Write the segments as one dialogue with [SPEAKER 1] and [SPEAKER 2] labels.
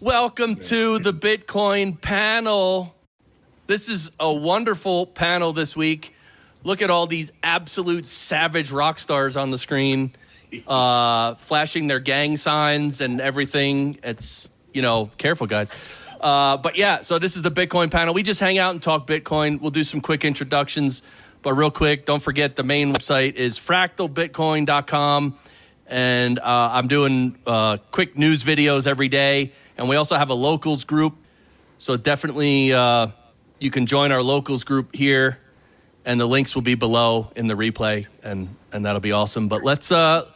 [SPEAKER 1] Welcome to the Bitcoin panel. This is a wonderful panel this week. Look at all these absolute savage rock stars on the screen, uh, flashing their gang signs and everything. It's, you know, careful, guys. Uh, but yeah, so this is the Bitcoin panel. We just hang out and talk Bitcoin. We'll do some quick introductions. But real quick, don't forget the main website is fractalbitcoin.com. And uh, I'm doing uh, quick news videos every day. And we also have a locals group. So definitely uh, you can join our locals group here. And the links will be below in the replay. And, and that'll be awesome. But let's, uh,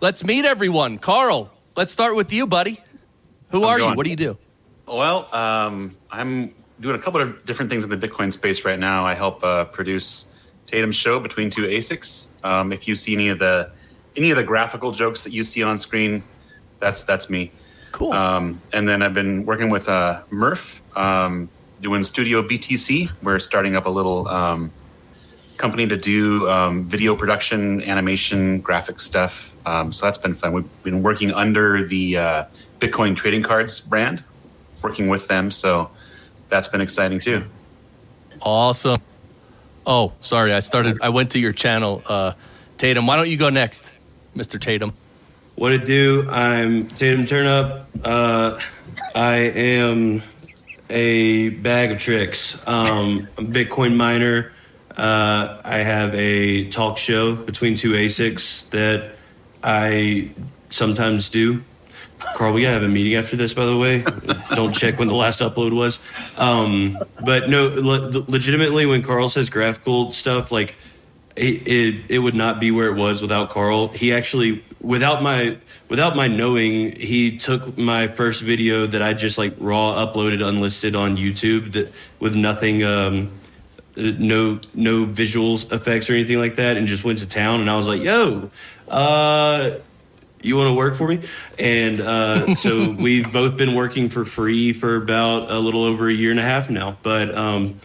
[SPEAKER 1] let's meet everyone. Carl, let's start with you, buddy. Who
[SPEAKER 2] How's
[SPEAKER 1] are you? What do you do?
[SPEAKER 2] Well, um, I'm doing a couple of different things in the Bitcoin space right now. I help uh, produce Tatum's show between two ASICs. Um, if you see any of the any of the graphical jokes that you see on screen, that's that's me.
[SPEAKER 1] Cool.
[SPEAKER 2] Um, and then I've been working with uh, Murph um, doing Studio BTC. We're starting up a little um, company to do um, video production, animation, graphic stuff. Um, so that's been fun. We've been working under the uh, Bitcoin trading cards brand, working with them. So that's been exciting too.
[SPEAKER 1] Awesome. Oh, sorry. I started. I went to your channel, uh, Tatum. Why don't you go next, Mr. Tatum?
[SPEAKER 3] What it do? I'm Tatum Turn Up. Uh, I am a bag of tricks. Um, I'm a Bitcoin miner. Uh, I have a talk show between two ASICs that I sometimes do. Carl, we gotta have a meeting after this, by the way. Don't check when the last upload was. Um, but no, le- legitimately, when Carl says graphical stuff, like it, it it would not be where it was without Carl. He actually without my without my knowing, he took my first video that I just like raw uploaded unlisted on YouTube that with nothing um no no visuals effects or anything like that and just went to town and I was like, "Yo, uh you want to work for me?" And uh so we've both been working for free for about a little over a year and a half now. But um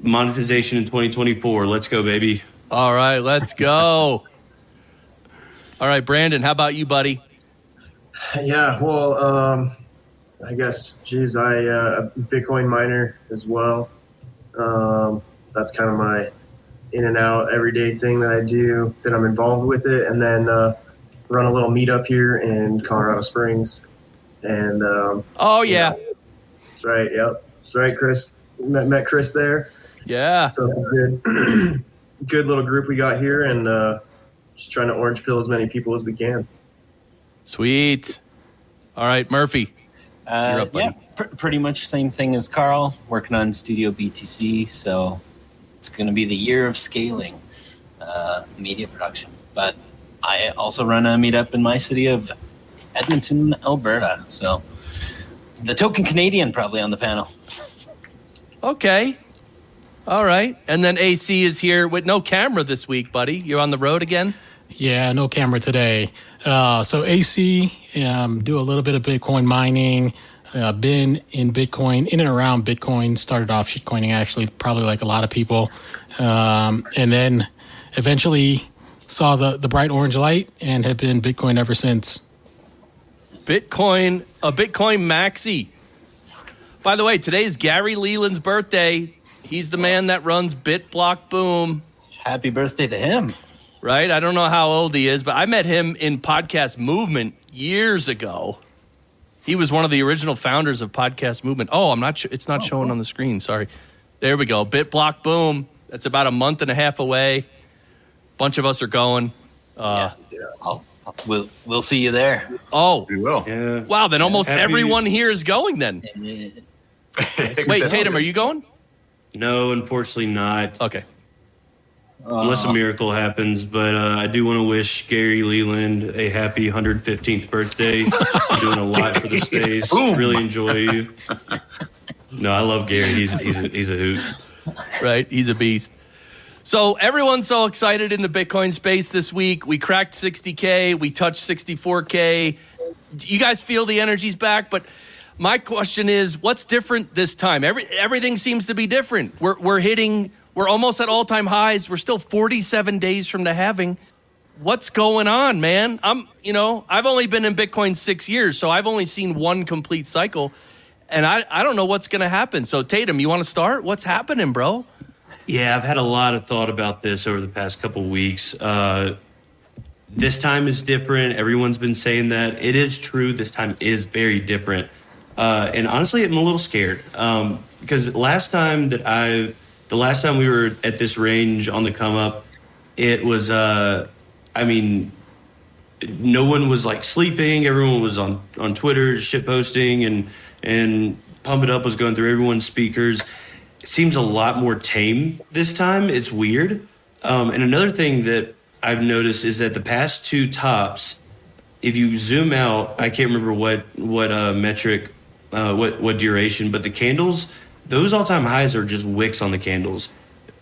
[SPEAKER 3] monetization in 2024. Let's go, baby.
[SPEAKER 1] All right, let's go. All right, Brandon. How about you, buddy?
[SPEAKER 4] Yeah, well, um, I guess, geez, I uh, a Bitcoin miner as well. Um, that's kind of my in and out everyday thing that I do. That I'm involved with it, and then uh, run a little meetup here in Colorado Springs. And um,
[SPEAKER 1] Oh yeah,
[SPEAKER 4] that's right. Yep, that's right. Chris met met Chris there.
[SPEAKER 1] yeah.
[SPEAKER 4] So good, good little group we got here, and uh, just trying to orange pill as many people as we can.
[SPEAKER 1] Sweet. All right, Murphy. You're
[SPEAKER 5] Uh,
[SPEAKER 1] up, buddy.
[SPEAKER 5] yeah, pr- pretty much same thing as Carl. Working on Studio BTC, so it's going to be the year of scaling uh, media production. But I also run a meetup in my city of Edmonton, Alberta. So the token Canadian probably on the panel.
[SPEAKER 1] Okay. All right, and then AC is here with no camera this week, buddy. You're on the road again.
[SPEAKER 6] Yeah, no camera today. Uh, so AC, um, do a little bit of Bitcoin mining. Uh, been in Bitcoin, in and around Bitcoin. Started off shitcoining actually, probably like a lot of people, um, and then eventually saw the the bright orange light and have been Bitcoin ever since.
[SPEAKER 1] Bitcoin, a Bitcoin maxi. By the way, today is Gary Leland's birthday. He's the man that runs BitBlock Boom,
[SPEAKER 5] Happy birthday to him.
[SPEAKER 1] right? I don't know how old he is, but I met him in Podcast Movement years ago. He was one of the original founders of Podcast Movement. Oh, I'm not sure. It's not showing on the screen. Sorry. There we go. BitBlock Boom. That's about a month and a half away. A Bunch of us are going. Uh,
[SPEAKER 5] I'll, we'll we'll see you there.
[SPEAKER 1] Oh,
[SPEAKER 2] We will.
[SPEAKER 3] Yeah.
[SPEAKER 1] wow. Then almost
[SPEAKER 3] Happy-
[SPEAKER 1] everyone here is going then. Wait, Tatum, are you going?
[SPEAKER 3] No, unfortunately not.
[SPEAKER 1] Okay.
[SPEAKER 3] Unless a miracle happens, but uh, I do want to wish Gary Leland a happy 115th birthday. You're doing a lot for the space. Really enjoy you. No, I love Gary. He's he's a, he's a hoot.
[SPEAKER 1] right? He's a beast. So everyone's so excited in the Bitcoin space this week. We cracked 60K, we touched 64K. You guys feel the energy's back, but my question is what's different this time? Every, everything seems to be different. We're, we're hitting, we're almost at all time highs. We're still 47 days from the halving. what's going on, man? I'm, you know, I've only been in Bitcoin six years, so I've only seen one complete cycle, and I, I don't know what's going to happen. So Tatum, you want to start? What's happening, bro?
[SPEAKER 3] Yeah, I've had a lot of thought about this over the past couple weeks. Uh, this time is different. Everyone's been saying that. It is true. This time is very different. Uh, and honestly, I'm a little scared um, because last time that I, the last time we were at this range on the come up, it was, uh, I mean, no one was like sleeping. Everyone was on on Twitter, shit posting, and and pump it up was going through everyone's speakers. It seems a lot more tame this time. It's weird. Um, and another thing that I've noticed is that the past two tops, if you zoom out, I can't remember what what uh, metric, uh, what what duration, but the candles, those all time highs are just wicks on the candles.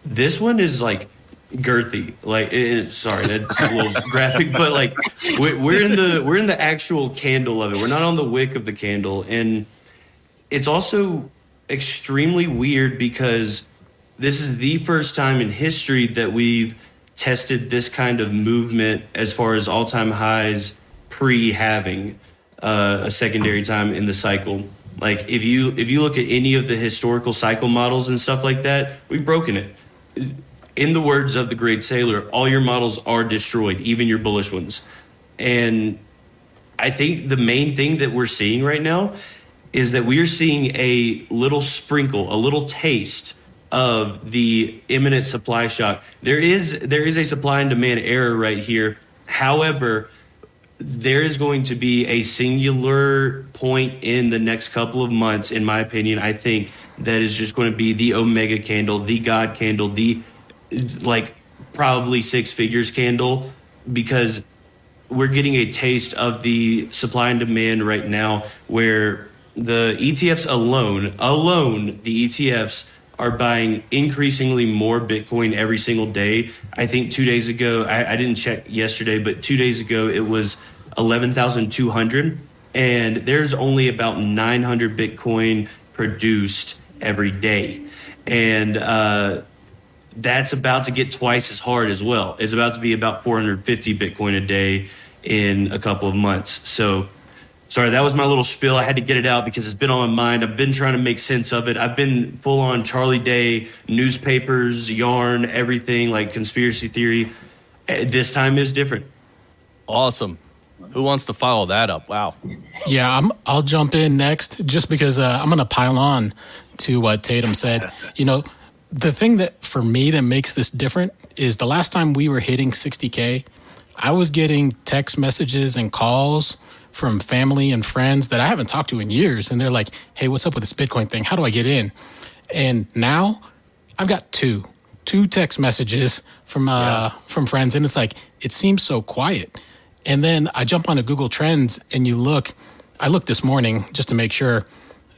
[SPEAKER 3] This one is like girthy. Like, it, sorry, that's a little graphic, but like we're, we're in the we're in the actual candle of it. We're not on the wick of the candle, and it's also extremely weird because this is the first time in history that we've tested this kind of movement as far as all time highs pre halving uh, a secondary time in the cycle. Like if you if you look at any of the historical cycle models and stuff like that, we've broken it. In the words of the great Saylor, all your models are destroyed, even your bullish ones. And I think the main thing that we're seeing right now is that we are seeing a little sprinkle, a little taste of the imminent supply shock. There is there is a supply and demand error right here. However, there is going to be a singular point in the next couple of months, in my opinion. I think that is just going to be the Omega candle, the God candle, the like probably six figures candle, because we're getting a taste of the supply and demand right now, where the ETFs alone, alone, the ETFs are buying increasingly more Bitcoin every single day. I think two days ago, I, I didn't check yesterday, but two days ago it was 11,200. And there's only about 900 Bitcoin produced every day. And uh, that's about to get twice as hard as well. It's about to be about 450 Bitcoin a day in a couple of months. So sorry, that was my little spiel. I had to get it out because it's been on my mind. I've been trying to make sense of it. I've been full on Charlie Day, newspapers, yarn, everything like conspiracy theory. Eh, this time is different.
[SPEAKER 1] Awesome. Who wants to follow that up? Wow.
[SPEAKER 6] Yeah, I'm, I'll jump in next just because uh, I'm going to pile on to what Tatum said. You know, the thing that for me that makes this different is the last time we were hitting 60K, I was getting text messages and calls from family and friends that I haven't talked to in years. And they're like, hey, what's up with this Bitcoin thing? How do I get in? And now I've got two, two text messages from, uh, yeah. from friends. And it's like, it seems so quiet. And then I jump onto Google Trends and you look, I looked this morning just to make sure.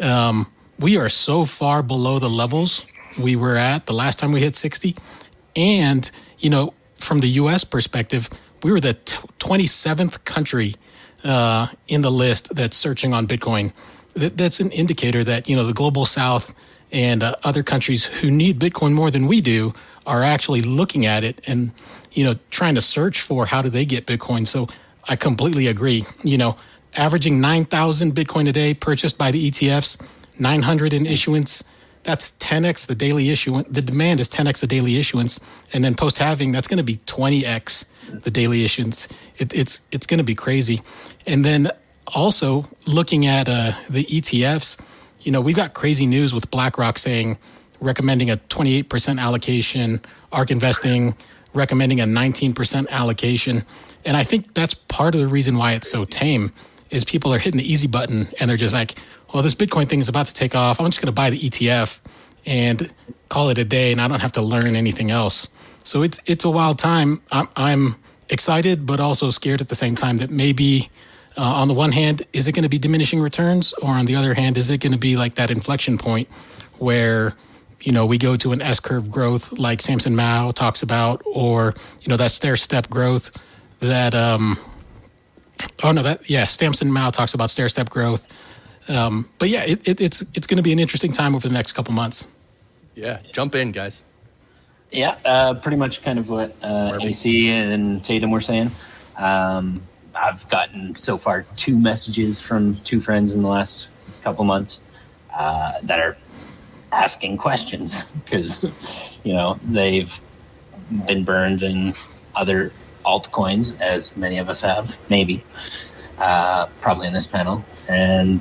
[SPEAKER 6] Um, we are so far below the levels we were at the last time we hit 60. And, you know, from the US perspective, we were the t- 27th country uh, in the list that's searching on Bitcoin. That, that's an indicator that you know the global South and uh, other countries who need Bitcoin more than we do are actually looking at it and you know trying to search for how do they get Bitcoin. So I completely agree. You know, averaging nine thousand Bitcoin a day purchased by the ETFs, nine hundred in issuance that's 10x the daily issuance. The demand is 10x the daily issuance, and then post halving, that's going to be 20x the daily issuance. It, it's it's going to be crazy. And then also looking at uh, the ETFs, you know, we've got crazy news with BlackRock saying recommending a 28% allocation, ARK Investing recommending a 19% allocation, and I think that's part of the reason why it's so tame is people are hitting the easy button and they're just like, well, this Bitcoin thing is about to take off. I'm just going to buy the ETF and call it a day, and I don't have to learn anything else. So it's it's a wild time. I'm, I'm excited, but also scared at the same time that maybe. Uh, on the one hand, is it going to be diminishing returns, or on the other hand, is it going to be like that inflection point where you know we go to an S curve growth like Samson Mow talks about, or you know that stair step growth that um, oh no that yeah Samson Mow talks about stair step growth um, but yeah, it, it, it's it's going to be an interesting time over the next couple months.
[SPEAKER 1] Yeah, jump in, guys.
[SPEAKER 5] Yeah, uh, pretty much kind of what uh, AC and Tatum were saying. Um, I've gotten so far two messages from two friends in the last couple months uh, that are asking questions because you know they've been burned in other altcoins, as many of us have, maybe, uh, probably in this panel, and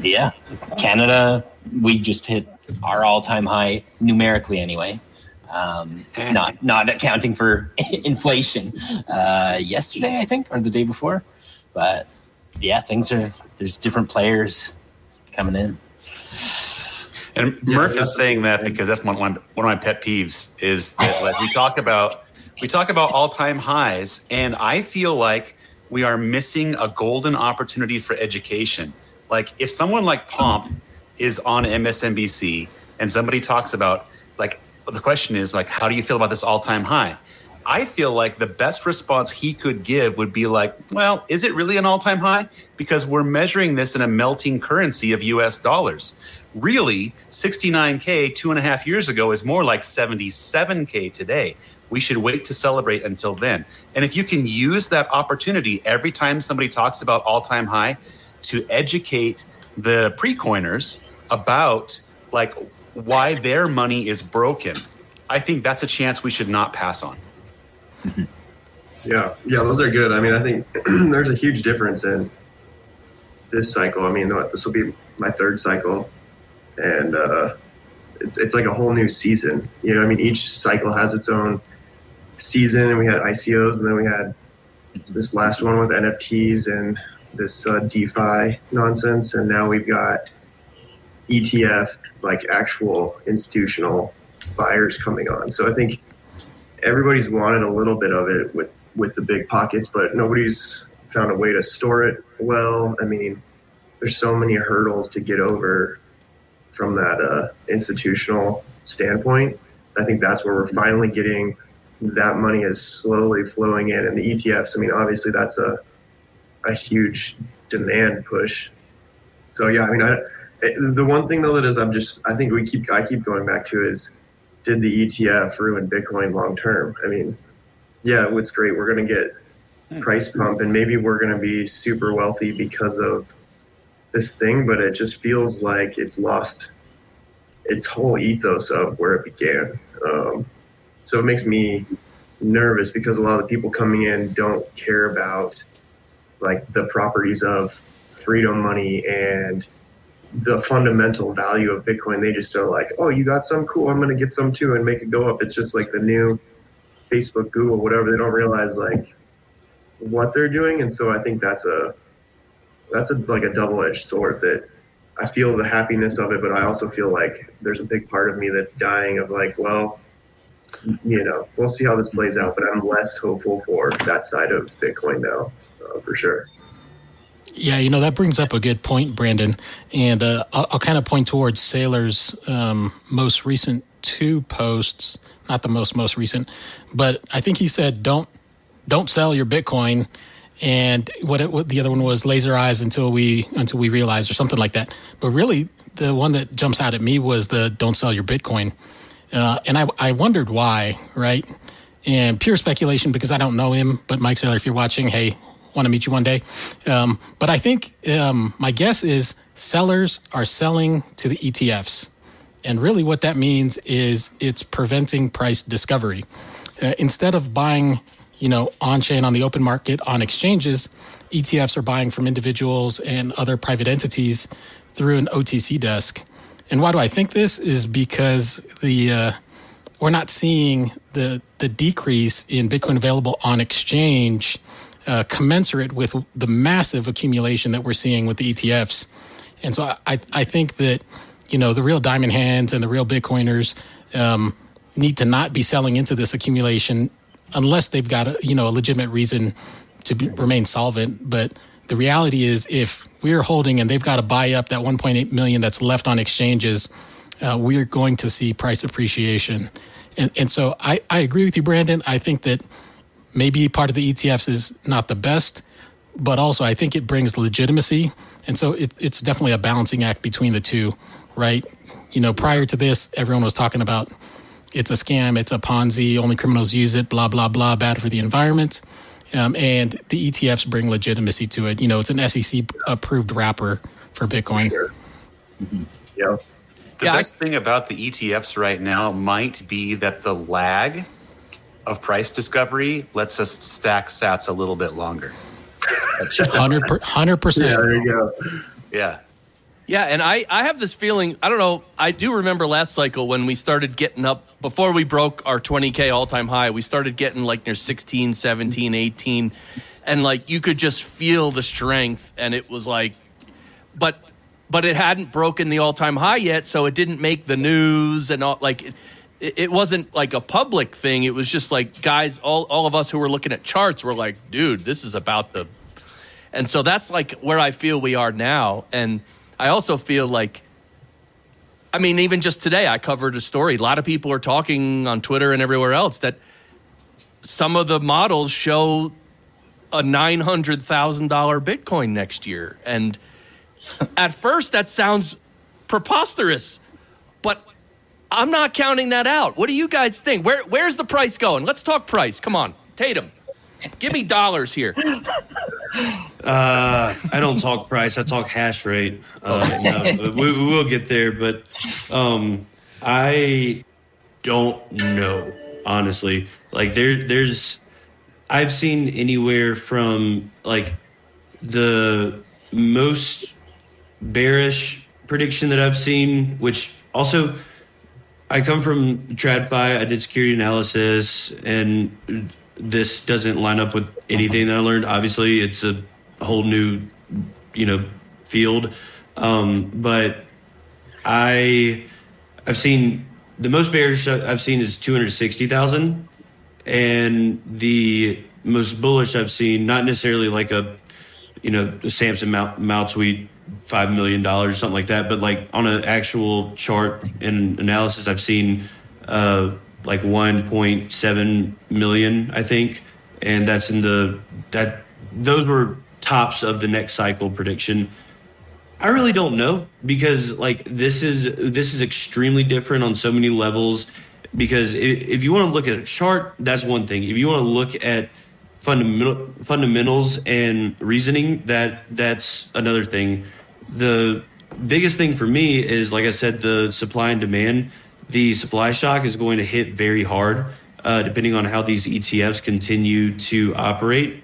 [SPEAKER 5] yeah, Canada, we just hit our all-time high numerically anyway. Um, not not accounting for inflation uh, yesterday, I think, or the day before. But yeah, things are there's different players coming in.
[SPEAKER 2] And Murph is saying that because that's one, one, one of my pet peeves is that like we talk about we talk about all time highs, and I feel like we are missing a golden opportunity for education. Like if someone like Pomp is on MSNBC and somebody talks about the question is like how do you feel about this all time high? I feel like the best response he could give would be like, well, is it really an all time high? Because we're measuring this in a melting currency of US dollars. Really, 69K two and a half years ago is more like 77K today. We should wait to celebrate until then. And if you can use that opportunity every time somebody talks about all time high to educate the pre coiners about like why their money is broken, I think that's a chance we should not pass on.
[SPEAKER 4] Yeah, yeah, those are good. I mean, I think there's a huge difference in this cycle. I mean, this will be my third cycle, and uh, it's it's like a whole new season. You know, I mean, each cycle has its own season, and we had ICOs, and then we had this last one with NFTs and this uh, DeFi nonsense, and now we've got ETF, like actual institutional buyers coming on. So I think everybody's wanted a little bit of it with with the big pockets, but nobody's found a way to store it well. I mean, there's so many hurdles to get over from that uh, institutional standpoint. I think that's where we're finally getting that money is slowly flowing in, and the ETFs. I mean, obviously that's a a huge demand push. So yeah, I mean, I, the one thing though that is I'm just I think we keep I keep going back to is did the ETF ruin Bitcoin long term? I mean, yeah, it's great. We're going to get price pump and maybe we're going to be super wealthy because of this thing, but it just feels like it's lost its whole ethos of where it began. Um, so it makes me nervous because a lot of the people coming in don't care about like the properties of freedom money and the fundamental value of Bitcoin. They just are like, oh, you got some cool. I'm going to get some too and make it go up. It's just like the new Facebook, Google, whatever. They don't realize like what they're doing, and so I think that's a that's a like a double edged sword that I feel the happiness of it, but I also feel like there's a big part of me that's dying of like, well, you know, we'll see how this plays out, but I'm less hopeful for that side of Bitcoin now, uh, for sure.
[SPEAKER 6] Yeah, you know that brings up a good point, Brandon, and uh, I'll, I'll, kind of point towards Saylor's um, most recent two posts. Not the most most recent, but I think he said don't don't sell your Bitcoin, and what, it, what the other one was laser eyes until we until we realize or something like that. But really, the one that jumps out at me was the don't sell your Bitcoin, uh, and I I wondered why, right? And pure speculation because I don't know him. But Mike Saylor, if you're watching, hey, want to meet you one day. Um, but I think um, my guess is sellers are selling to the ETFs. And really, what that means is it's preventing price discovery. Uh, instead of buying, you know, on chain on the open market on exchanges, ETFs are buying from individuals and other private entities through an OTC desk. And why do I think this? Is because the uh, we're not seeing the the decrease in Bitcoin available on exchange uh, commensurate with the massive accumulation that we're seeing with the ETFs. And so I, I think that, you know, the real diamond hands and the real Bitcoiners um, need to not be selling into this accumulation unless they've got, a, you know, a legitimate reason to be, remain solvent. But the reality is if we're holding and they've got to buy up that 1.8 million that's left on exchanges, uh, we're going to see price appreciation. And, and so I, I agree with you, Brandon. I think that maybe part of the ETFs is not the best, but also I think it brings legitimacy. And so it, it's definitely a balancing act between the two, right? You know, prior to this, everyone was talking about it's a scam, it's a Ponzi, only criminals use it, blah blah blah, bad for the environment. Um, and the ETFs bring legitimacy to it. You know, it's an SEC approved wrapper for Bitcoin.
[SPEAKER 4] Sure. Yeah.
[SPEAKER 2] The
[SPEAKER 1] Yeah, I-
[SPEAKER 2] best thing about the ETFs right now might be that the lag of price discovery lets us stack sats a little bit longer.
[SPEAKER 6] Hundred hundred
[SPEAKER 4] Yeah,
[SPEAKER 6] percent.
[SPEAKER 4] there you go.
[SPEAKER 2] Yeah.
[SPEAKER 1] Yeah, and I, I have this feeling, I don't know, I do remember last cycle when we started getting up, before we broke our 20K all time high, we started getting like near 16, 17, 18. And like you could just feel the strength. And it was like, but but it hadn't broken the all time high yet. So it didn't make the news and all. Like it, it wasn't like a public thing. It was just like guys, all, all of us who were looking at charts were like, dude, this is about the and so that's like where I feel we are now. And I also feel like, I mean, even just today, I covered a story. A lot of people are talking on Twitter and everywhere else that some of the models show a $900,000 Bitcoin next year. And at first, that sounds preposterous, I'm not counting that out. What do you guys think? Where, where's the price going? Let's talk price. Come on, Tatum. Give me dollars here.
[SPEAKER 3] Uh, I don't talk price. I talk hash rate. Uh, no, we, we will get there, but um, I don't know honestly. Like there, there's I've seen anywhere from like the most bearish prediction that I've seen, which also I come from TradFi. I did security analysis, and this doesn't line up with anything that I learned. Obviously, it's a whole new, you know, field. Um, but I, I've seen the most bearish I've seen is two hundred sixty thousand, and the most bullish I've seen, not necessarily like a, you know, Samson Mount, Mount five million dollars, or something like that. But like on an actual chart and analysis, I've seen uh, like one point seven million, I think, and that's in the that those were tops of the next cycle prediction. I really don't know because like this is this is extremely different on so many levels. Because if you want to look at a chart, that's one thing. If you want to look at fundamental fundamentals and reasoning, that that's another thing. The biggest thing for me is, like I said, the supply and demand. The supply shock is going to hit very hard, uh, depending on how these ETFs continue to operate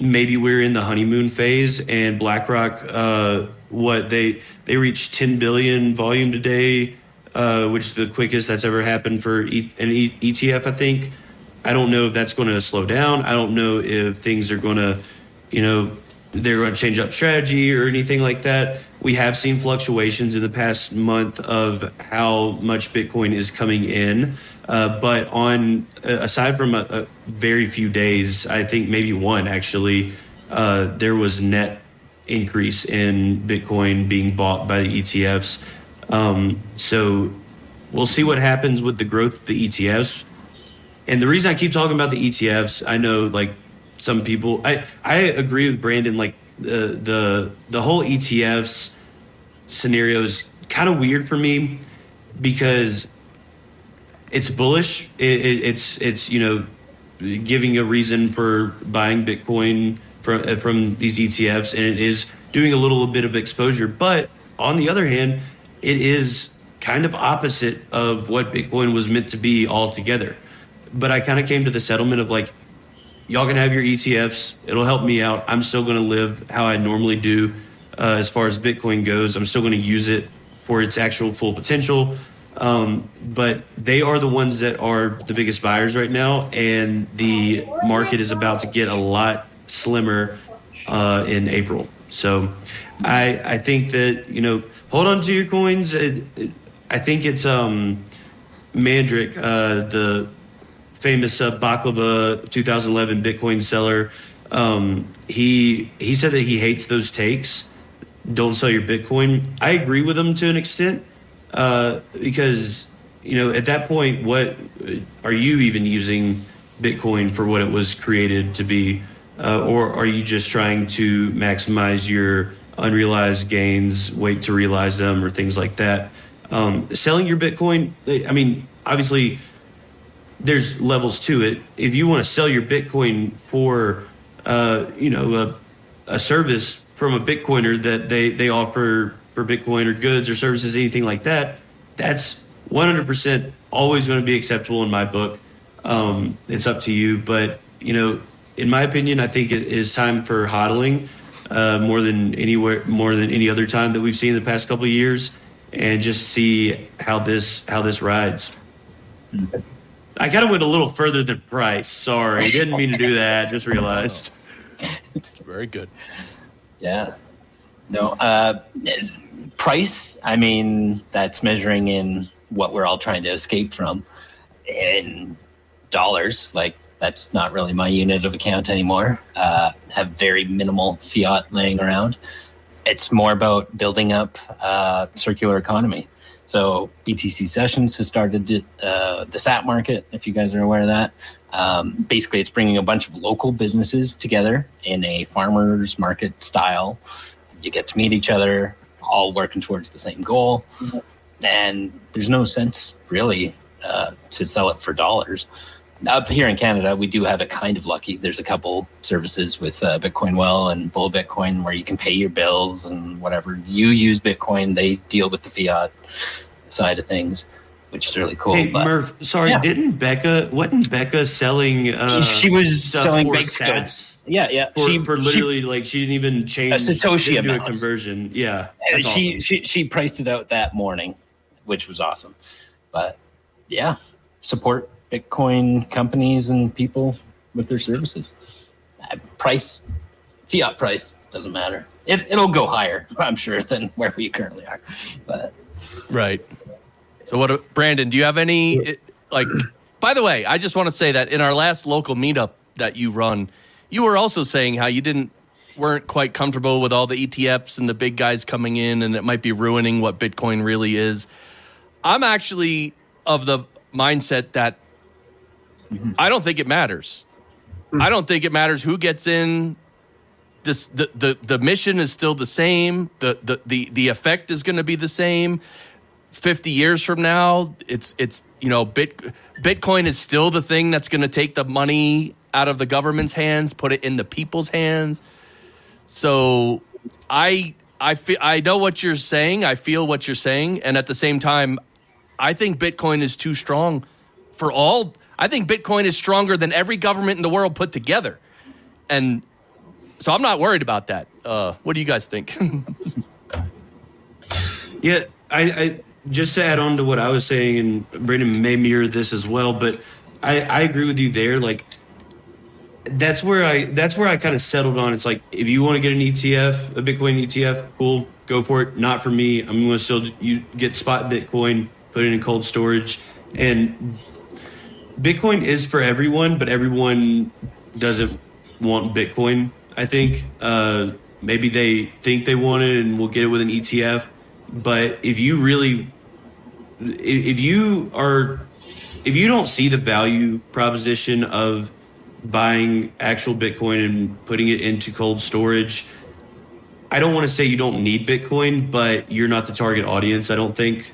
[SPEAKER 3] maybe we're in the honeymoon phase and BlackRock, uh, what they they reached 10 billion volume today, uh, which is the quickest that's ever happened for e- an e- ETF. I think. I don't know if that's going to slow down. I don't know if things are going to, you know, they're going to change up strategy or anything like that. We have seen fluctuations in the past month of how much Bitcoin is coming in, uh, but on aside from a, a very few days, I think maybe one actually, uh, there was net increase in Bitcoin being bought by the ETFs. Um, so we'll see what happens with the growth of the ETFs. And the reason I keep talking about the ETFs, I know like some people, I I agree with Brandon. Like the the the whole ETFs scenario is kind of weird for me because it's bullish. It, it, it's it's you know giving a reason for buying Bitcoin from uh, from these ETFs, and it is doing a little bit of exposure. But on the other hand, it is kind of opposite of what Bitcoin was meant to be altogether. But I kind of came to the settlement of like, y'all can have your ETFs. It'll help me out. I'm still going to live how I normally do uh, as far as Bitcoin goes. I'm still going to use it for its actual full potential. Um, but they are the ones that are the biggest buyers right now, and the market is about to get a lot slimmer uh, in April. So, I I think that you know hold on to your coins. It, it, I think it's um, Mandrick, uh, the famous uh, baklava 2011 Bitcoin seller. Um, he he said that he hates those takes. Don't sell your Bitcoin. I agree with him to an extent uh, because you know at that point, what are you even using Bitcoin for what it was created to be, uh, or are you just trying to maximize your unrealized gains, wait to realize them, or things like that? Um, selling your Bitcoin, I mean, obviously there's levels to it. If you want to sell your Bitcoin for, uh, you know, a, a service from a Bitcoiner that they they offer for Bitcoin or goods or services, anything like that, that's 100% always going to be acceptable in my book. Um, it's up to you, but you know, in my opinion, I think it is time for hodling uh, more than anywhere, more than any other time that we've seen in the past couple of years, and just see how this how this rides. I kind of went a little further than price. Sorry, didn't mean to do that. Just realized.
[SPEAKER 1] Very good.
[SPEAKER 5] Yeah. No, uh, price, I mean, that's measuring in what we're all trying to escape from in dollars. Like, that's not really my unit of account anymore. Uh, have very minimal fiat laying around. It's more about building up uh, circular economy. So BTC Sessions has started uh, the SAP market, if you guys are aware of that. Um, basically, it's bringing a bunch of local businesses together in a farmers market style. You get to meet each other, all working towards the same goal. And there's no sense really uh, to sell it for dollars. Up here in Canada, we do have it kind of lucky. There's a couple services with uh, Bitcoin Well and Bull Bitcoin where you can pay your bills and whatever. You use Bitcoin, they deal with the fiat side of things, which is really cool.
[SPEAKER 3] Hey
[SPEAKER 5] but
[SPEAKER 3] Murph, sorry,
[SPEAKER 5] Yeah.
[SPEAKER 3] didn't Becca? Wasn't Becca selling? Uh,
[SPEAKER 5] she was selling baked
[SPEAKER 3] sats?
[SPEAKER 5] goods. Yeah, yeah.
[SPEAKER 3] For,
[SPEAKER 5] she,
[SPEAKER 3] for
[SPEAKER 5] she-
[SPEAKER 3] literally, like she didn't even change.
[SPEAKER 5] A Satoshi
[SPEAKER 3] do a conversion. Yeah,
[SPEAKER 5] she,
[SPEAKER 3] awesome.
[SPEAKER 5] she she priced it out that morning, which was awesome. But yeah, support Bitcoin companies and people with their services. Uh, price, fiat price doesn't matter. It, it'll go higher, I'm sure, than where we currently are. But
[SPEAKER 1] Right. So what, Brandon? Do you have any like? By the way, I just want to say that in our last local meetup that you run, you were also saying how you didn't weren't quite comfortable with all the ETFs and the big guys coming in, and it might be ruining what Bitcoin really is. I'm actually of the mindset that Mm-hmm. I don't think it matters. Mm. I don't think it matters who gets in. This the the, the mission is still the same. The the the, the effect is going to be the same. 50 years from now, it's it's you know, bit Bitcoin is still the thing that's going to take the money out of the government's hands, put it in the people's hands. So I I feel I know what you're saying. I feel what you're saying, and at the same time, I think Bitcoin is too strong for all. I think Bitcoin is stronger than every government in the world put together, and so I'm not worried about that. Uh, what do you guys think?
[SPEAKER 3] Yeah, I, I just to add on to what I was saying, and Brandon may mirror this as well, but I, I agree with you there. Like that's where I that's where I kind of settled on. It's like if you want to get an ETF, a Bitcoin ETF, cool, go for it. Not for me. I'm going to still you get spot Bitcoin, put it in cold storage, and Bitcoin is for everyone, but everyone doesn't want Bitcoin. I think uh, maybe they think they want it, and we'll get it with an ETF. But if you really, if you are, if you don't see the value proposition of buying actual Bitcoin and putting it into cold storage, I don't want to say you don't need Bitcoin, but you're not the target audience. I don't think.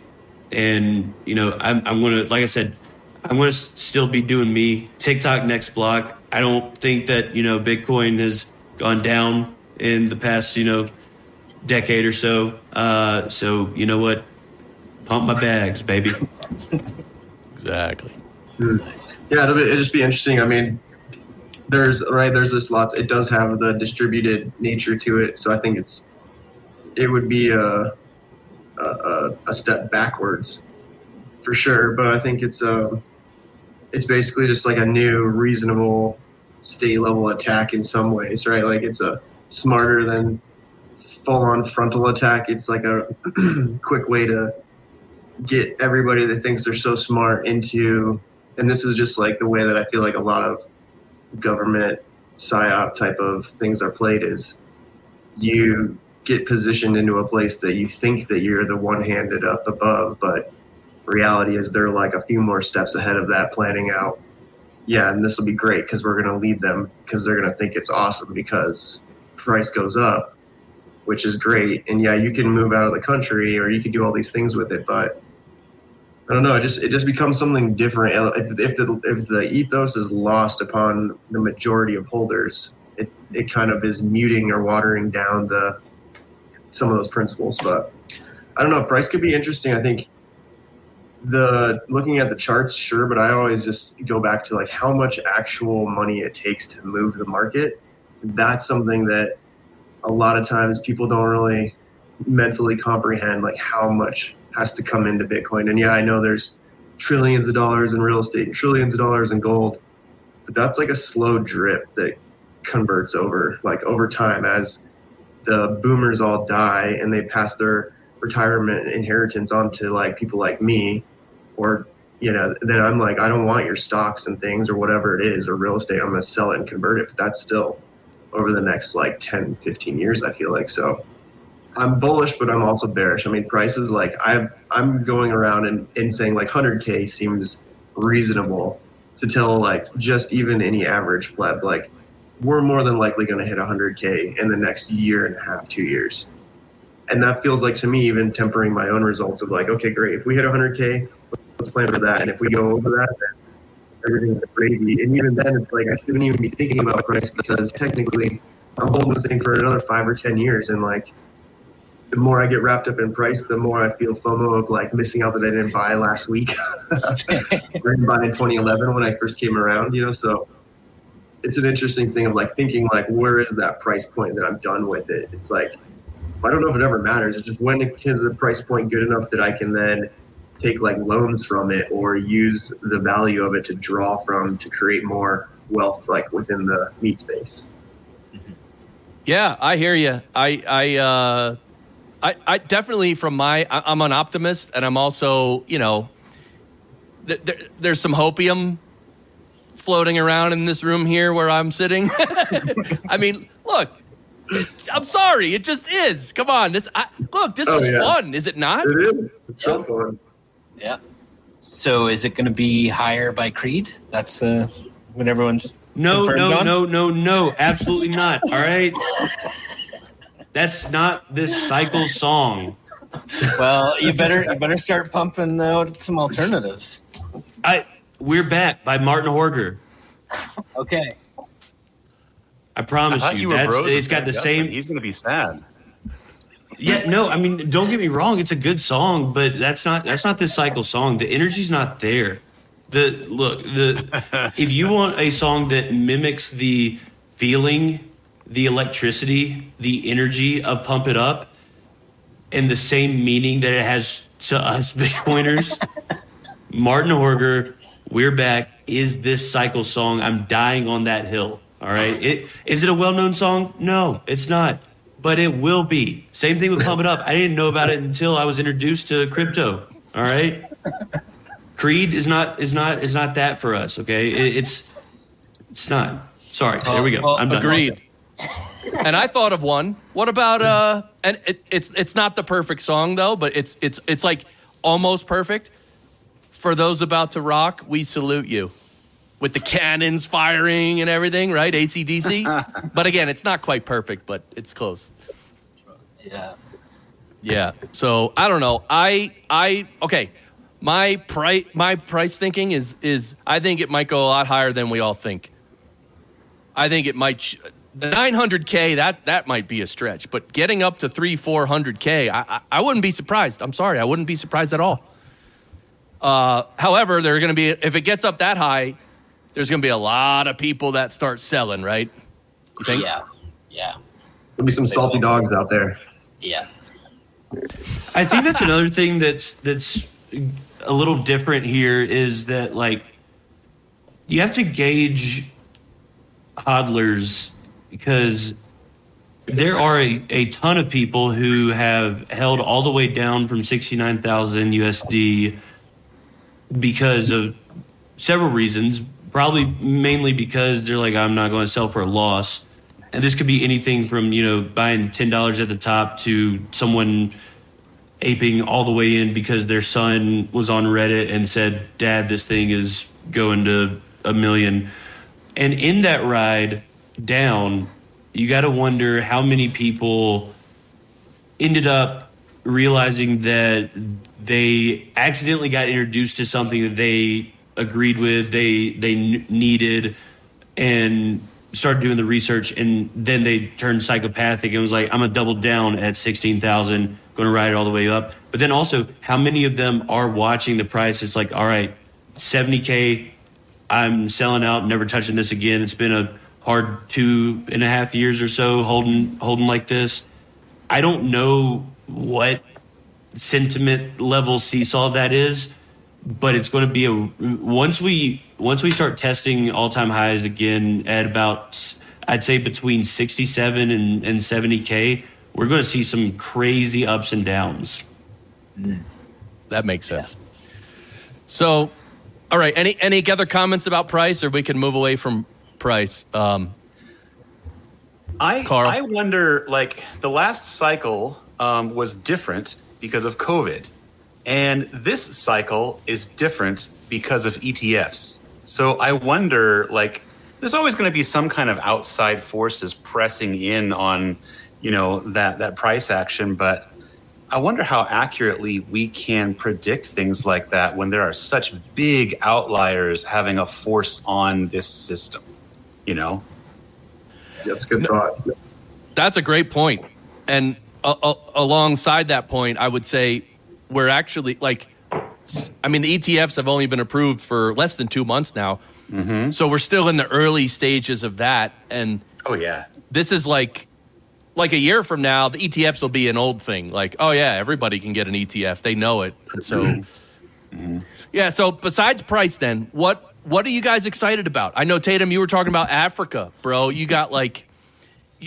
[SPEAKER 3] And you know, I'm, I'm gonna, like I said, I'm gonna still be doing me. tick tock next block. I don't think that you know Bitcoin has gone down in the past you know decade or so. Uh, so you know what? Pump my bags, baby.
[SPEAKER 1] exactly.
[SPEAKER 4] Yeah, it'll, be, it'll just be interesting. I mean, there's right there's this lots. It does have the distributed nature to it, so I think it's it would be a a, a, a step backwards for sure. But I think it's um it's basically just like a new reasonable state level attack in some ways, right? Like it's a smarter than full on frontal attack. It's like a quick way to get everybody that thinks they're so smart into and this is just like the way that I feel like a lot of government psyop type of things are played is you get positioned into a place that you think that you're the one handed up above, but reality is they're like a few more steps ahead of that planning out. Yeah, and this will be great because we're going to lead them because they're going to think it's awesome because price goes up, which is great. And yeah, you can move out of the country or you can do all these things with it, but I don't know. It just it just becomes something different. If, if the if the ethos is lost upon the majority of holders, it, it kind of is muting or watering down the some of those principles. But I don't know. Price could be interesting. I think the looking at the charts, sure, but I always just go back to like how much actual money it takes to move the market. That's something that a lot of times people don't really mentally comprehend like how much has to come into Bitcoin. And yeah, I know there's trillions of dollars in real estate and trillions of dollars in gold, but that's like a slow drip that converts over like over time as the boomers all die and they pass their retirement inheritance onto like people like me or you know then i'm like i don't want your stocks and things or whatever it is or real estate i'm going to sell it and convert it but that's still over the next like 10 15 years i feel like so I'm bullish, but I'm also bearish. I mean, prices like i I'm going around and, and saying like 100k seems reasonable to tell like just even any average pleb like we're more than likely going to hit 100k in the next year and a half, two years, and that feels like to me even tempering my own results of like okay, great, if we hit 100k, let's plan for that, and if we go over that, then everything's crazy. And even then, it's like I shouldn't even be thinking about price because technically I'm holding this thing for another five or ten years, and like the more I get wrapped up in price, the more I feel FOMO of like missing out that I didn't buy last week. I didn't buy in 2011 when I first came around, you know. So it's an interesting thing of like thinking like, where is that price point that I'm done with it? It's like I don't know if it ever matters. It's just when is the price point good enough that I can then take like loans from it or use the value of it to draw from to create more wealth like within the meat space.
[SPEAKER 1] Yeah, I hear you. I I uh I, I definitely from my I, am an optimist and I'm also you know th- there, there's some hopium floating around in this room here where I'm sitting. I mean, look, I'm sorry, it just is. Come on, this I, look, this oh, is yeah. fun, is it not?
[SPEAKER 4] It is. It's so fun.
[SPEAKER 5] Yeah. So is it going to be higher by Creed? That's uh, when everyone's
[SPEAKER 3] no, no, on? no, no, no, absolutely not. All right. That's not this cycle song.
[SPEAKER 5] Well, you better you better start pumping out some alternatives.
[SPEAKER 3] I we're back by Martin Horger.
[SPEAKER 5] Okay.
[SPEAKER 3] I promise
[SPEAKER 2] I
[SPEAKER 3] you,
[SPEAKER 2] you
[SPEAKER 3] that's it's got the same.
[SPEAKER 2] He's going to be sad.
[SPEAKER 3] Yeah, no, I mean, don't get me wrong, it's a good song, but that's not that's not this cycle song. The energy's not there. The look, the if you want a song that mimics the feeling the electricity, the energy of Pump It Up, and the same meaning that it has to us Bitcoiners. Martin Horger, We're Back is this cycle song. I'm dying on that hill. All right. It is it a well known song? No, it's not. But it will be. Same thing with Pump It Up. I didn't know about it until I was introduced to crypto. All right. Creed is not is not is not that for us. Okay. It, it's it's not. Sorry. There we go.
[SPEAKER 1] Well, I'm done. Agreed and I thought of one. What about uh? And it, it's it's not the perfect song though, but it's it's it's like almost perfect. For those about to rock, we salute you, with the cannons firing and everything, right? ACDC. but again, it's not quite perfect, but it's close.
[SPEAKER 5] Yeah.
[SPEAKER 1] Yeah. So I don't know. I I okay. My price my price thinking is is I think it might go a lot higher than we all think. I think it might the 900k that that might be a stretch but getting up to 3 400k I, I, I wouldn't be surprised i'm sorry i wouldn't be surprised at all uh, however there are going to be if it gets up that high there's going to be a lot of people that start selling right?
[SPEAKER 5] You think? Yeah yeah.
[SPEAKER 4] There'll be some salty dogs out there.
[SPEAKER 5] Yeah.
[SPEAKER 3] I think that's another thing that's that's a little different here is that like you have to gauge hodlers because there are a, a ton of people who have held all the way down from 69,000 USD because of several reasons. Probably mainly because they're like, I'm not going to sell for a loss. And this could be anything from, you know, buying $10 at the top to someone aping all the way in because their son was on Reddit and said, Dad, this thing is going to a million. And in that ride, down, you got to wonder how many people ended up realizing that they accidentally got introduced to something that they agreed with, they they needed, and started doing the research, and then they turned psychopathic and was like, "I'm gonna double down at sixteen thousand, going to ride it all the way up." But then also, how many of them are watching the price? It's like, all right, seventy k, I'm selling out, never touching this again. It's been a hard two and a half years or so holding holding like this. I don't know what sentiment level seesaw that is, but it's going to be a once we once we start testing all time highs again at about I'd say between sixty seven and and seventy k, we're going to see some crazy ups and downs.
[SPEAKER 1] That makes sense. So, all right. Any any other comments about price, or we can move away from price? Um,
[SPEAKER 2] I
[SPEAKER 1] Carl?
[SPEAKER 2] I wonder like the last cycle um, was different because of COVID, and this cycle is different because of ETFs. So I wonder like there's always going to be some kind of outside force forces pressing in on you know that that price action, but I wonder how accurately we can predict things like that when there are such big outliers having a force on this system. You know,
[SPEAKER 4] That's a good thought.
[SPEAKER 1] That's a great point. And uh, uh, alongside that point, I would say we're actually like, I mean, the ETFs have only been approved for less than two months now. Mm-hmm. So we're still in the early stages of that. And
[SPEAKER 2] oh yeah,
[SPEAKER 1] this is like, like a year from now, the ETFs will be an old thing. Like, oh yeah, everybody can get an ETF. They know it. And so, mm-hmm. Mm-hmm. yeah. So besides price, then what what are you guys excited about? I know Tatum, you were talking about Africa, bro. You got like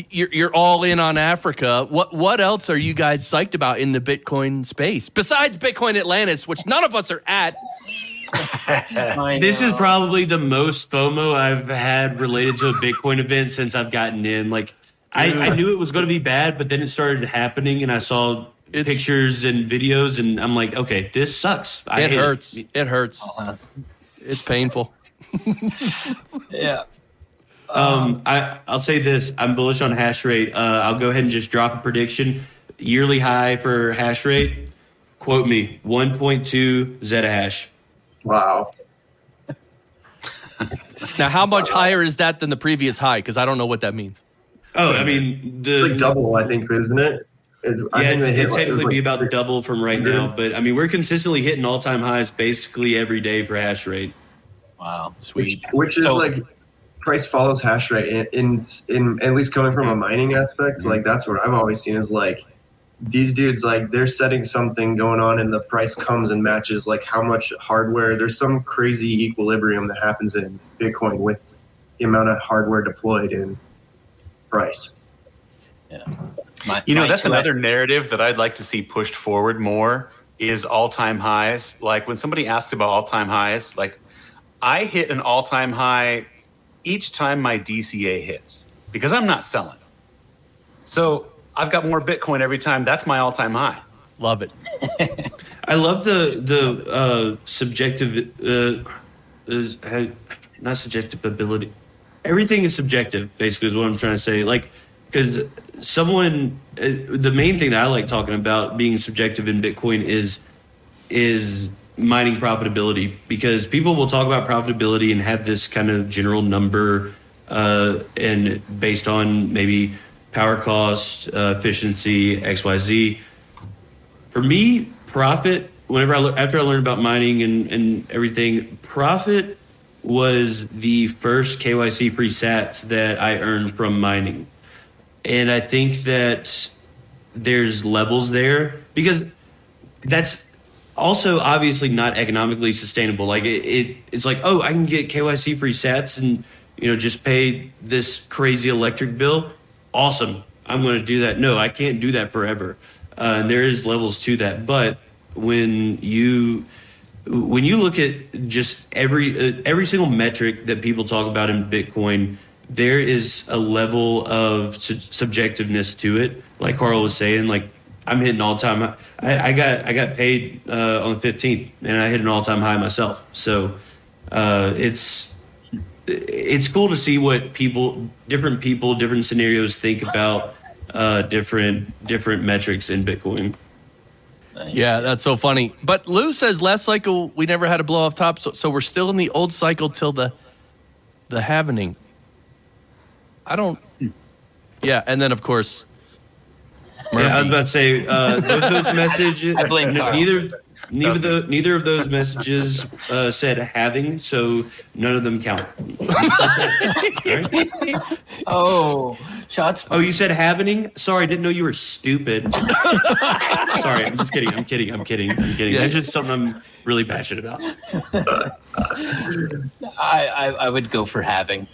[SPEAKER 1] you're you're all in on Africa. What what else are you guys psyched about in the Bitcoin space besides Bitcoin Atlantis, which none of us are at?
[SPEAKER 3] This is probably the most FOMO I've had related to a Bitcoin event since I've gotten in. Like, I, I knew it was going to be bad, but then it started happening, and I saw
[SPEAKER 1] It's-
[SPEAKER 3] pictures and videos, and I'm like, okay, this sucks. I
[SPEAKER 1] It hurts. It hurts.
[SPEAKER 5] Uh,
[SPEAKER 1] It's painful.
[SPEAKER 5] yeah.
[SPEAKER 3] Um, I I'll say this: I'm bullish on hash rate. Uh, I'll go ahead and just drop a prediction. Yearly high for hash rate. Quote me: 1.2 zettahash.
[SPEAKER 4] Wow.
[SPEAKER 1] Now, how much higher is that than the previous high? Because I don't know what that means.
[SPEAKER 3] Oh, I mean the
[SPEAKER 4] It's like double, I think, isn't it? It's, I
[SPEAKER 3] yeah,
[SPEAKER 4] think they
[SPEAKER 3] it
[SPEAKER 4] hit like-
[SPEAKER 3] technically
[SPEAKER 4] it
[SPEAKER 3] be
[SPEAKER 4] like-
[SPEAKER 3] about double from right now, but I mean we're consistently hitting all time highs basically every day for hash rate.
[SPEAKER 5] Wow.
[SPEAKER 4] which,
[SPEAKER 1] Sweet.
[SPEAKER 4] which is
[SPEAKER 5] So-
[SPEAKER 4] like price follows hash rate in, in in at least coming from a mining aspect mm-hmm. like that's what i've always seen is like these dudes like they're setting something going on and the price comes and matches like how much hardware there's some crazy equilibrium that happens in bitcoin with the amount of hardware deployed in price
[SPEAKER 5] Yeah. My,
[SPEAKER 2] You know, that's
[SPEAKER 5] two-
[SPEAKER 2] another narrative that I'd like to see pushed forward more is all-time highs. Like when somebody asks about all-time highs, like I hit an all-time high each time my DCA hits because I'm not selling. So I've got more Bitcoin every time. That's my all-time high.
[SPEAKER 1] Love it.
[SPEAKER 3] I love the the uh, subjective, uh, is, uh, not subjective ability. Everything is subjective, basically, is what I'm trying to say. Like, because someone, uh, the main thing that I like talking about being subjective in Bitcoin is is mining profitability because people will talk about profitability and have this kind of general number uh, and based on maybe power cost, uh, efficiency, X, Y, Z for me, profit. Whenever I after I learned about mining and and everything, profit was the first KYC free Sats that I earned from mining, and I think that there's levels there because that's also obviously not economically sustainable. Like it, it it's like oh I can get KYC free Sats and you know just pay this crazy electric bill. Awesome, I'm going to do that. No, I can't do that forever. Uh, and there is levels to that, but when you when you look at just every uh, every single metric that people talk about in Bitcoin, there is a level of su- subjectiveness to it. Like Carl was saying, like I'm hitting all time. I, I got I got paid uh, on the 15th, and I hit an all time high myself. So uh, it's it's cool to see what people, different people, different scenarios think about uh, different different metrics in Bitcoin.
[SPEAKER 5] Nice.
[SPEAKER 1] Yeah, that's so funny. But Lou says last cycle we never had a blow off top, so, so we're still in the old cycle till the the happening. I don't. Yeah, and then of course.
[SPEAKER 3] Yeah, I was about to say uh, those, those messages.
[SPEAKER 5] I blame Carl.
[SPEAKER 3] neither. Neither of the, neither of those messages uh, said having, so none of them count. Alright?
[SPEAKER 5] Oh, shots.
[SPEAKER 3] Oh, you said having? Sorry, I didn't know you were stupid. Sorry, I'm just kidding. I'm kidding. I'm kidding. I'm kidding.
[SPEAKER 1] Yeah.
[SPEAKER 3] That's just something I'm really passionate about.
[SPEAKER 5] I, I I would go for having.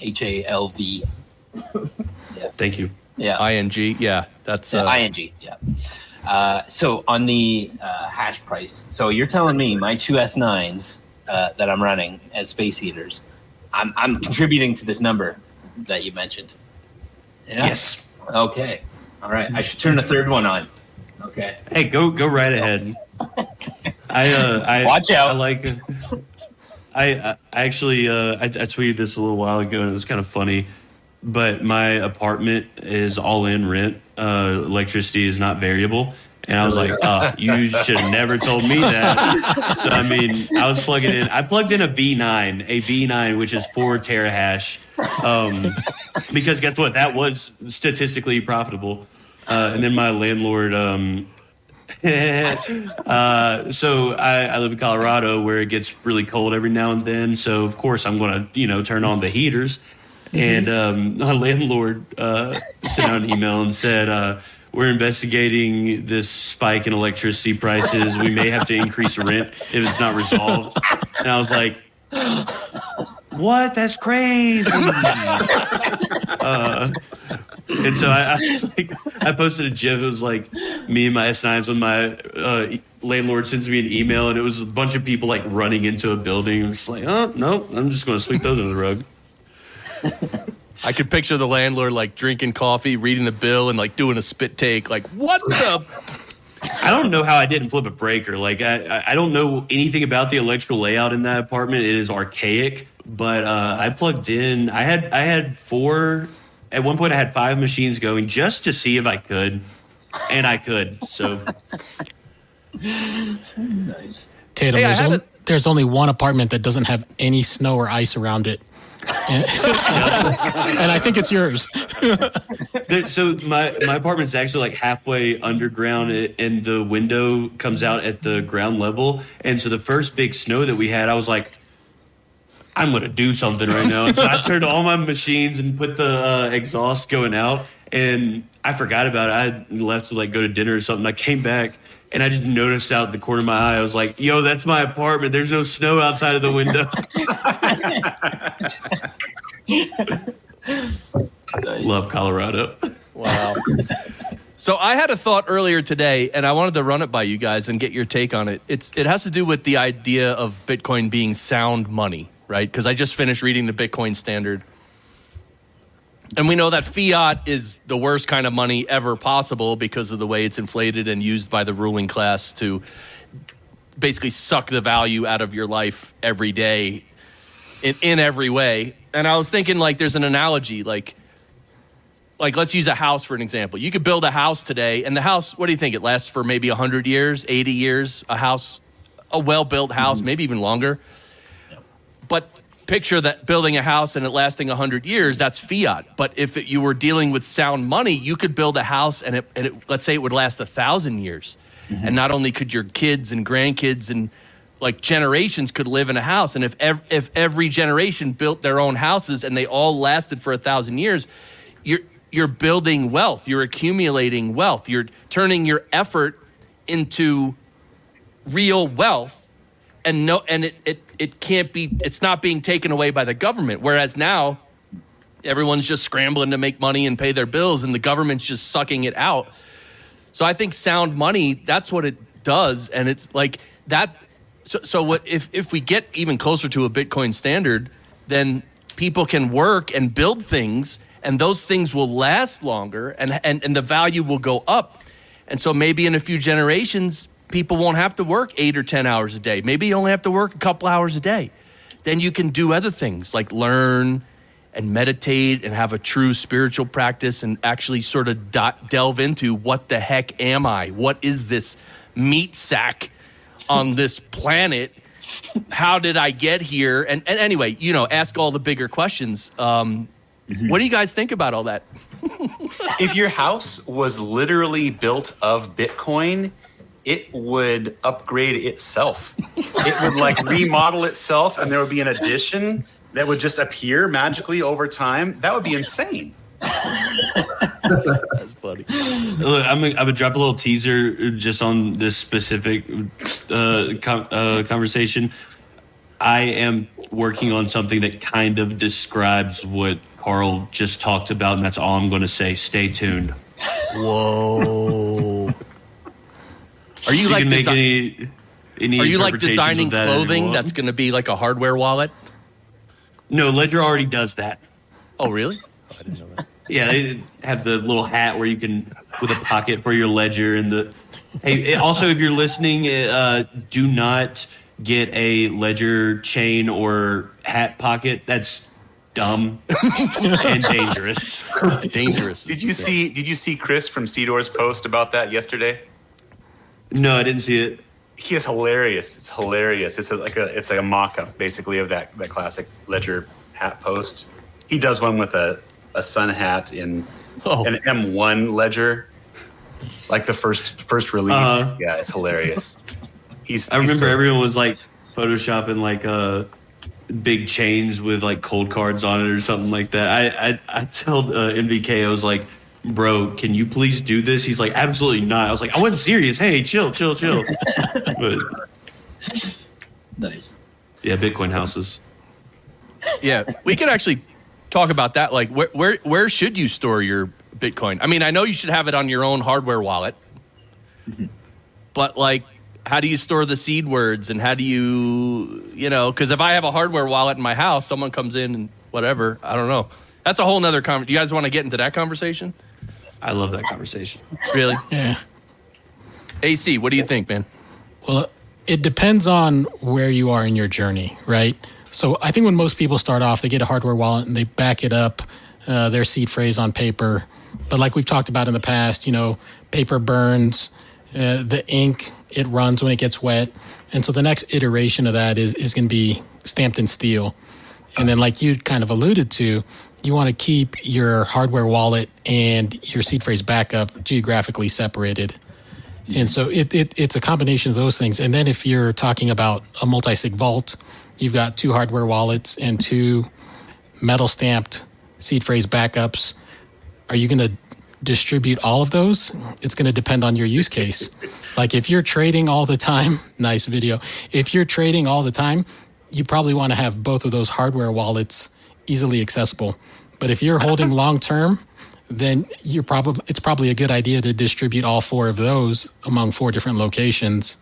[SPEAKER 5] H A L V.
[SPEAKER 3] Thank you.
[SPEAKER 5] Yeah.
[SPEAKER 1] ing. Yeah, that's uh,
[SPEAKER 5] Uh, ing, yeah. Uh, so on the uh, hash price, so you're telling me my two S9s uh, that I'm running as space heaters, I'm, I'm contributing to this number that you mentioned. Yeah?
[SPEAKER 3] Yes.
[SPEAKER 5] Okay. All right. I should turn the third one on. Okay.
[SPEAKER 3] Hey, go go right ahead. I uh, I
[SPEAKER 5] Watch out.
[SPEAKER 3] I like. I I actually uh, I, I tweeted this a little while ago and it was kind of funny, but my apartment is all in rent. Uh, electricity is not variable, and I was like, uh, you should have never told me that. So I mean, I was plugging in. I plugged in a V9, a V9, which is four terahash, um, because guess what? That was statistically profitable. Uh, and then my landlord. Um, uh, so I, I live in Colorado where it gets really cold every now and then. So of course I'm going to you know turn on the heaters. And um, my landlord uh, sent out an email and said, uh, "We're investigating this spike in electricity prices. We may have to increase rent if it's not resolved." And I was like, "What? That's crazy!" uh, and so I, I was like, I posted a GIF. It was like me and my S9s when my uh, landlord sends me an email, and it was a bunch of people like running into a building. I It's like, oh no, I'm just going to sweep those under the rug.
[SPEAKER 1] I could picture the landlord like drinking coffee, reading the bill, and like doing a spit take. Like, what the?
[SPEAKER 3] I don't know how I didn't flip a breaker. Like I, I- I don't know anything about the electrical layout in that apartment. It is archaic, but uh, I plugged in. I had I had four. At one point, I had five machines going just to see if I could, and I could. So
[SPEAKER 5] Nice.
[SPEAKER 6] Tatum,
[SPEAKER 1] Hey,
[SPEAKER 6] there's,
[SPEAKER 1] had
[SPEAKER 6] only,
[SPEAKER 1] a-
[SPEAKER 6] there's only one apartment that doesn't have any snow or ice around it. And, I think it's yours.
[SPEAKER 3] So my my apartment's actually like halfway underground, and the window comes out at the ground level. And so the first big snow that we had, I was like, I'm gonna do something right now. And so I turned all my machines and put the uh, exhaust going out, and I forgot about it. I left to like go to dinner or something. I came back. And I just noticed out the corner of my eye, I was like, yo, that's my apartment. There's no snow outside of the window. Love Colorado.
[SPEAKER 1] Wow. so I had a thought earlier today, and I wanted to run it by you guys and get your take on it. It's it has to do with the idea of Bitcoin being sound money, right? Because I just finished reading the Bitcoin Standard, and we know that fiat is the worst kind of money ever possible because of the way it's inflated and used by the ruling class to basically suck the value out of your life every day in, in every way. And I was thinking like there's an analogy like like let's use a house for an example. You could build a house today and the house what do you think it lasts for maybe 100 years, 80 years, a house a well-built house, mm-hmm. maybe even longer. But picture that building a house and it lasting 100 years, that's fiat. But if it, you were dealing with sound money, you could build a house and it, and it let's say it would last a 1000 years. Mm-hmm. And not only could your kids and grandkids and like generations could live in a house and if ev- if every generation built their own houses and they all lasted for a thousand years you're you're building wealth you're accumulating wealth you're turning your effort into real wealth and no and it, it it can't be it's not being taken away by the government whereas now everyone's just scrambling to make money and pay their bills and the government's just sucking it out so I think sound money, that's what it does. And it's like that. So, so what if, if we get even closer to a Bitcoin standard, then people can work and build things and those things will last longer and, and, and the value will go up. And so maybe in a few generations, people won't have to work eight or 10 hours a day. Maybe you only have to work a couple hours a day. Then you can do other things like learn and meditate and have a true spiritual practice and actually sort of do- delve into what the heck am I? What is this meat sack on this planet. How did I get here? And, and anyway, you know, ask all the bigger questions. Um, What do you guys think about all that?
[SPEAKER 2] if your house was literally built of Bitcoin, it would upgrade itself. It would like remodel itself, and there would be an addition that would just appear magically over time. That would be insane.
[SPEAKER 1] That's funny.
[SPEAKER 3] Look, I'm gonna, I'm gonna drop a little teaser just on this specific uh, com- uh, conversation. I am working on something that kind of describes what Carl just talked about, and that's all I'm going to say. Stay tuned.
[SPEAKER 1] Whoa. Are you,
[SPEAKER 3] You
[SPEAKER 1] like
[SPEAKER 3] make
[SPEAKER 1] desi-
[SPEAKER 3] any any
[SPEAKER 1] Are you like designing
[SPEAKER 3] that
[SPEAKER 1] clothing that's going to be like a hardware wallet?
[SPEAKER 3] no Ledger already does that.
[SPEAKER 1] Oh, really? I didn't know that.
[SPEAKER 3] Yeah, they have the little hat where you can with a pocket for your ledger and the. Hey, also if you're listening, uh, do not get a ledger chain or hat pocket. That's dumb and dangerous.
[SPEAKER 1] Dangerous.
[SPEAKER 2] Did you see? Did you see Chris from Cedor's post about that yesterday?
[SPEAKER 3] No, I didn't see it.
[SPEAKER 2] He is hilarious. It's hilarious. It's a, like a it's like a mock-up basically of that that classic Ledger hat post. He does one with a a sun hat in
[SPEAKER 1] Oh.
[SPEAKER 2] an M1 Ledger, like the first first release.
[SPEAKER 3] Uh-huh.
[SPEAKER 2] Yeah, it's hilarious. He's.
[SPEAKER 3] I
[SPEAKER 2] he's
[SPEAKER 3] remember
[SPEAKER 2] so-
[SPEAKER 3] everyone was like photoshopping like uh big chains with like cold cards on it or something like that. I I, I told uh, MVK I was like, bro, can you please do this? He's like, absolutely not. I was like, I wasn't serious. Hey, chill, chill, chill. but
[SPEAKER 5] Nice.
[SPEAKER 3] yeah, Bitcoin houses.
[SPEAKER 1] yeah, we could actually talk about that. Like, where, where where should you store your Bitcoin? I mean, I know you should have it on your own hardware wallet, mm-hmm. but like, how do you store the seed words, and how do you, you know? Because if I have a hardware wallet in my house, someone comes in and whatever. I don't know. That's a whole nother conversation. You guys want to get into that conversation?
[SPEAKER 3] I love that conversation.
[SPEAKER 1] Really?
[SPEAKER 6] Yeah.
[SPEAKER 1] AC, what do you think, man?
[SPEAKER 6] Well, it depends on where you are in your journey, right? So I think when most people start off, they get a hardware wallet and they back it up, uh, their seed phrase on paper. But like we've talked about in the past, you know, paper burns, uh, the ink it runs when it gets wet, and so the next iteration of that is is going to be stamped in steel. And then, like you kind of alluded to, you want to keep your hardware wallet and your seed phrase backup geographically separated. And so it, it it's a combination of those things. And then if you're talking about a multi-sig vault, you've got two hardware wallets and two metal stamped seed phrase backups. Are you going to distribute all of those? It's going to depend on your use case. Like if you're trading all the time, nice video. If you're trading all the time, you probably want to have both of those hardware wallets easily accessible. But if you're holding long term, then you're probably it's probably a good idea to distribute all four of those among four different locations.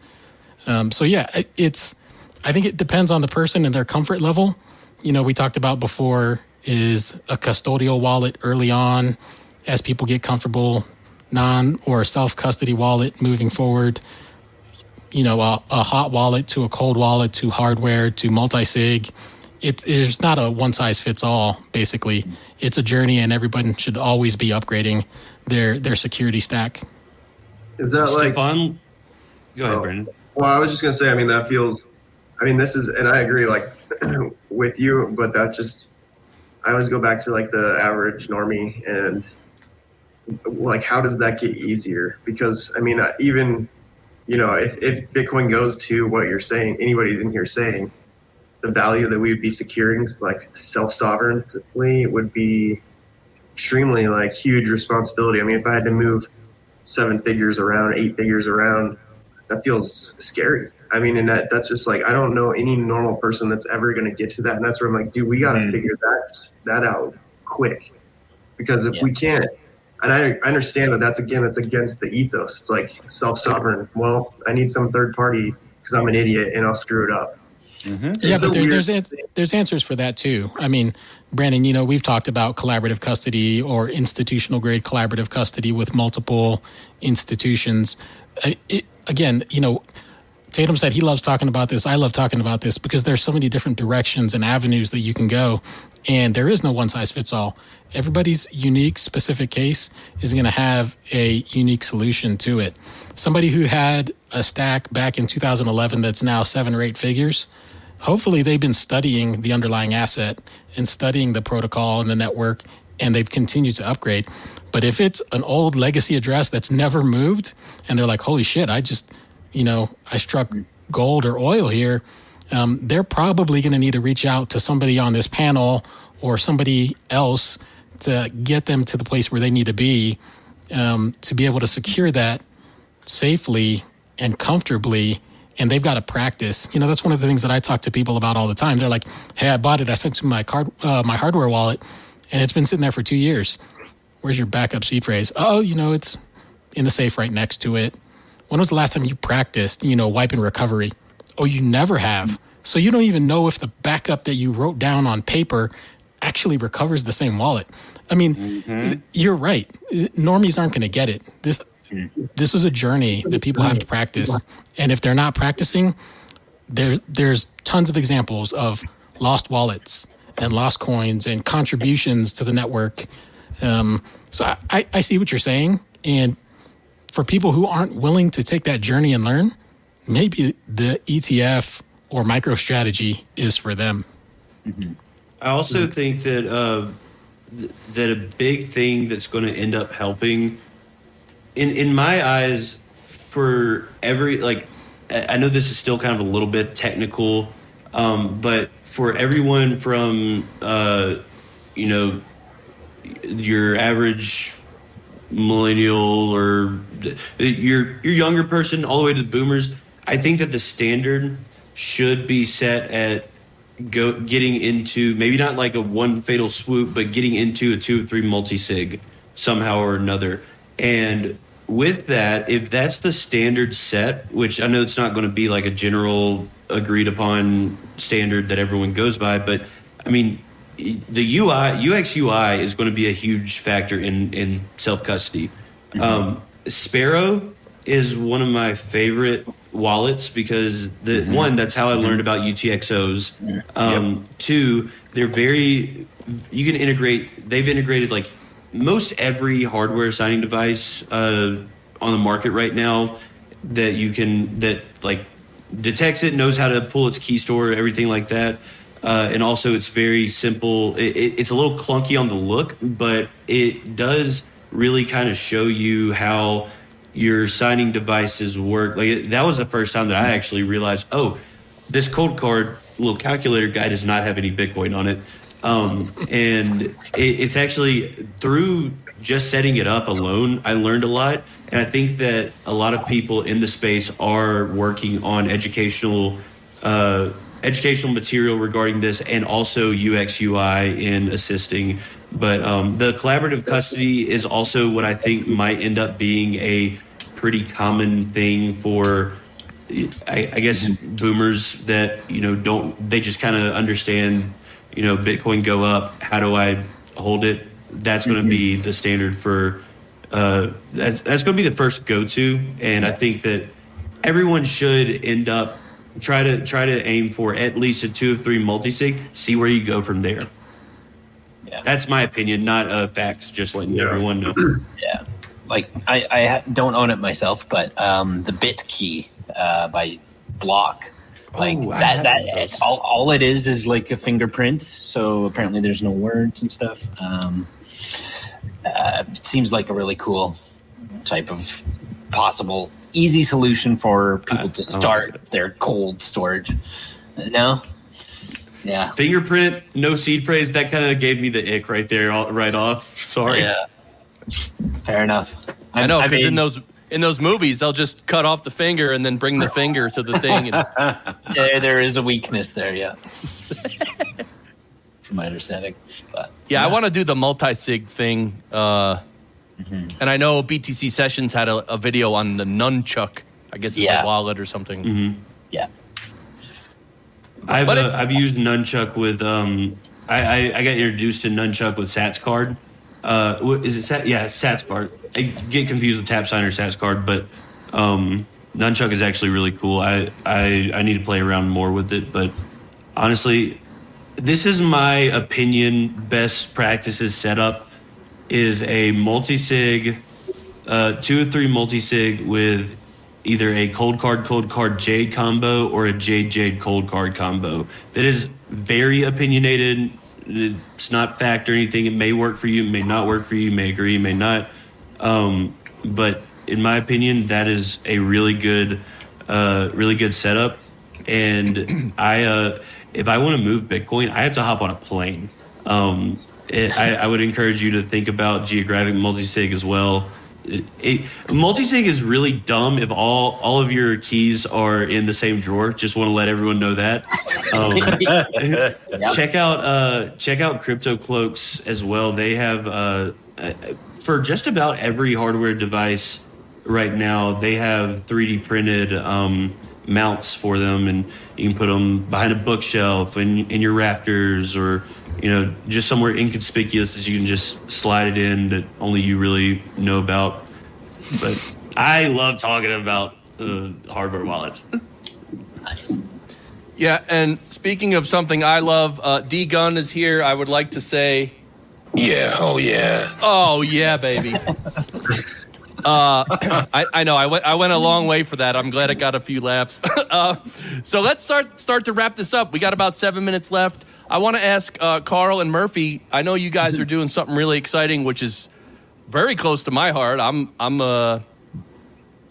[SPEAKER 6] Um, so yeah, it- it's I think it depends on the person and their comfort level. You know, we talked about before is a custodial wallet early on as people get comfortable, non or self custody wallet moving forward. You know, a, a hot wallet to a cold wallet to hardware to multi sig. It, it's not a one size fits all. Basically, it's a journey, and everybody should always be upgrading their their security stack.
[SPEAKER 4] Is that like?
[SPEAKER 3] Stefan, go ahead,
[SPEAKER 4] Oh.
[SPEAKER 3] Brandon.
[SPEAKER 4] Well, I was just gonna say. I mean, that feels. I mean, this is, and I agree, like with you, but that just. I always go back to like the average normie, and like, how does that get easier? Because I mean, even, you know, if if Bitcoin goes to what you're saying, anybody in here saying, the value that we would be securing, like self sovereignly, would be extremely like huge responsibility. I mean, if I had to move seven figures around, eight figures around, that feels scary. I mean, and that that's just like I don't know any normal person that's ever going to get to that. And that's where I'm like, dude, we got to
[SPEAKER 5] Mhm.
[SPEAKER 4] figure that that out quick, because if
[SPEAKER 5] Yeah.
[SPEAKER 4] we can't, and I, I understand that that's again that's against the ethos. It's like self sovereign. Well, I need some third party because I'm an idiot and I'll screw it up.
[SPEAKER 6] Mm-hmm.
[SPEAKER 4] Yeah,
[SPEAKER 6] but
[SPEAKER 4] a
[SPEAKER 6] there's there's ans- there's answers for that too. I mean, Brandon, you know, we've talked about collaborative custody or institutional grade collaborative custody with multiple institutions. Uh, it, again, you know, Tatum said he loves talking about this. I love talking about this because there's so many different directions and avenues that you can go, and there is no one size fits all. Everybody's unique, specific case is going to have a unique solution to it. Somebody who had a stack back in 2011 that's now seven or eight figures, hopefully they've been studying the underlying asset and studying the protocol and the network, and they've continued to upgrade. But if it's an old legacy address that's never moved, and they're like, "Holy shit! I just, you know, I struck gold or oil here," um, they're probably going to need to reach out to somebody on this panel or somebody else to get them to the place where they need to be um, to be able to secure that safely and comfortably and they've got to practice. You know, that's one of the things that I talk to people about all the time. They're like, "Hey, I bought it. I sent it to my card, uh, my hardware wallet, and it's been sitting there for two years. Where's your backup seed phrase? Oh, you know, it's in the safe right next to it. When was the last time you practiced, you know, wipe and recovery? Oh, you never have. So you don't even know if the backup that you wrote down on paper actually recovers the same wallet. I mean, you're right. Normies aren't going to get it. This this is a journey that people have to practice, and if they're not practicing, there there's tons of examples of lost wallets and lost coins and contributions to the network. Um, so I- I, I see what you're saying, and for people who aren't willing to take that journey and learn, maybe the ETF or MicroStrategy is for them.
[SPEAKER 3] I also think that uh, th- that a big thing that's going to end up helping, in in my eyes, for every like, I I know this is still kind of a little bit technical, um, but for everyone from uh, you know your average millennial or your your younger person all the way to the boomers, I think that the standard should be set at go getting into maybe not like a one fatal swoop, but getting into a two or three multi sig somehow or another. And with that, if that's the standard set, which I know it's not going to be like a general agreed upon standard that everyone goes by, but I mean, the UI UX UI is going to be a huge factor in in self custody. Um, Sparrow is one of my favorite wallets because the one that's how I learned about UTXOs. Um, Two, they're very you can integrate. They've integrated like most every hardware signing device uh, on the market right now that you can that like detects it, knows how to pull its key store, everything like that. Uh, and also, it's very simple. It, it, it's a little clunky on the look, but it does really kind of show you how your signing devices work. Like that was the first time that I actually realized, oh, this Coldcard little calculator guy does not have any Bitcoin on it. Um, and it, it's actually through just setting it up alone, I learned a lot. And I think that a lot of people in the space are working on educational uh, educational material regarding this and also UX UI in assisting. But um, the collaborative custody is also what I think might end up being a pretty common thing for I, I guess boomers that you know don't they just kind of understand you know Bitcoin go up how do I hold it? That's going to be the standard for uh, that's, that's going to be the first go to and I think that everyone should end up try to try to aim for at least a two or three multi sig see where you go from there
[SPEAKER 5] Yeah.
[SPEAKER 3] that's my opinion not a fact just letting
[SPEAKER 4] Yeah.
[SPEAKER 3] everyone know
[SPEAKER 5] Yeah, like I, I don't own it myself, but um, the Bitkey uh, by Block, like
[SPEAKER 3] Oh,
[SPEAKER 5] that. That
[SPEAKER 3] one of those.
[SPEAKER 5] all, all it is is like a fingerprint. So apparently, there's no words and stuff. Um, uh, it seems like a really cool type of possible easy solution for people
[SPEAKER 3] I-
[SPEAKER 5] to
[SPEAKER 3] I like
[SPEAKER 5] start their cold storage. No, yeah,
[SPEAKER 3] fingerprint no seed phrase that kind of gave me the ick right there all, right off sorry
[SPEAKER 5] yeah. Fair enough.
[SPEAKER 1] I know because in
[SPEAKER 5] mean-
[SPEAKER 1] those in those movies they'll just cut off the finger and then bring the finger to the thing. And,
[SPEAKER 5] there, there is a weakness there, yeah. From my understanding, but
[SPEAKER 1] yeah, I want to do the multi sig thing. Uh, And I know BTC Sessions had a, a video on the Nunchuk. I guess it's
[SPEAKER 5] Yeah.
[SPEAKER 1] a wallet or something.
[SPEAKER 5] yeah,
[SPEAKER 3] I've uh, I've used Nunchuk with um I, I I got introduced to Nunchuk with Sats card. Uh, what- is it Sat? Yeah, Sats card. I get confused with TAPSIGNER or Sats card, but um Nunchuk is actually really cool. I, I I need to play around more with it, but honestly, this is my opinion. Best practices setup is a multi sig, uh, two or three multi sig with either a cold card cold card jade combo or a jade jade cold card combo. That is very opinionated. It's not fact or anything. It may work for you, may not work for you, you may agree, may not. Um, but in my opinion, that is a really good, uh, really good setup. And I, uh, if I want to move Bitcoin, I have to hop on a plane. Um, it, I, I would encourage you to think about geographic multisig as well. It, it, multisig is really dumb if all all of your keys are in the same drawer. Just want to let everyone know that. Um,
[SPEAKER 5] Yep.
[SPEAKER 3] check out uh, check out Crypto Cloaks as well. They have uh, uh, for just about every hardware device right now. They have 3D printed um, mounts for them, and you can put them behind a bookshelf in in your rafters, or you know just somewhere inconspicuous that you can just slide it in that only you really know about. But I love talking about uh, hardware wallets.
[SPEAKER 5] Nice.
[SPEAKER 1] Yeah, and speaking of something I love, uh, D Gun is here. I would like to say,
[SPEAKER 7] Yeah, oh yeah.
[SPEAKER 1] oh yeah, baby. Uh, I, I know I went I went a long way for that. I'm glad I got a few laughs. uh, so let's start start to wrap this up. We got about seven minutes left. I want to ask uh, Carl and Murphy. I know you guys are doing something really exciting, which is very close to my heart. I'm I'm a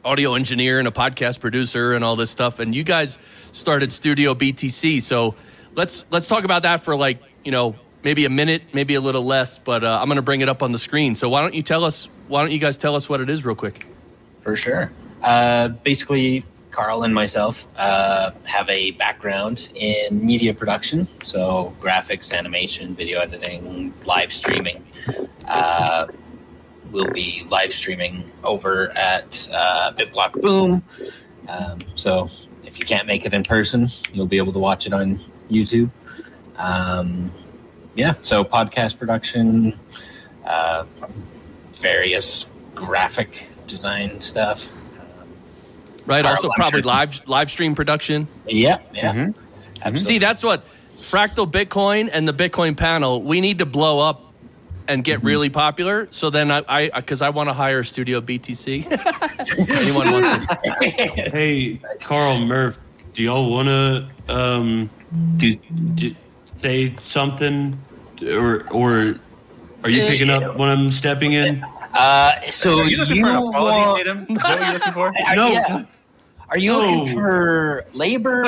[SPEAKER 1] audio engineer and a podcast producer and all this stuff. And you guys started Studio BTC, so let's let's talk about that for like you know maybe a minute, maybe a little less. But uh, I'm going to bring it up on the screen. So why don't you tell us? Why don't you guys tell us what it is real quick?
[SPEAKER 5] For sure. Uh, basically, Carl and myself uh, have a background in media production, so graphics, animation, video editing, live streaming. Uh, we'll be live streaming over at uh, BitBlockBoom. Um, so if you can't make it in person, you'll be able to watch it on YouTube. Um, yeah, so podcast production, uh, various graphic design stuff.
[SPEAKER 1] Right.
[SPEAKER 5] Carl,
[SPEAKER 1] also,
[SPEAKER 5] I'm
[SPEAKER 1] probably
[SPEAKER 5] sure-
[SPEAKER 1] live live stream production.
[SPEAKER 5] Yeah, yeah.
[SPEAKER 2] Mhm.
[SPEAKER 1] See, that's what Fractal Bitcoin and the Bitcoin panel. We need to blow up and get really popular. So then I, I, because I want to hire Studio BTC. Anyone wants to?
[SPEAKER 3] Hey, Carl Murph, do y'all want to um,
[SPEAKER 5] Do-
[SPEAKER 3] do, say something, or or are you picking up when I'm stepping in?
[SPEAKER 5] uh, so
[SPEAKER 2] Are you looking
[SPEAKER 5] you
[SPEAKER 2] for an apology,
[SPEAKER 5] want-
[SPEAKER 2] Tatum? Is that what you're looking for?
[SPEAKER 5] Are,
[SPEAKER 3] No.
[SPEAKER 5] yeah. Are you
[SPEAKER 3] No.
[SPEAKER 5] looking for labor?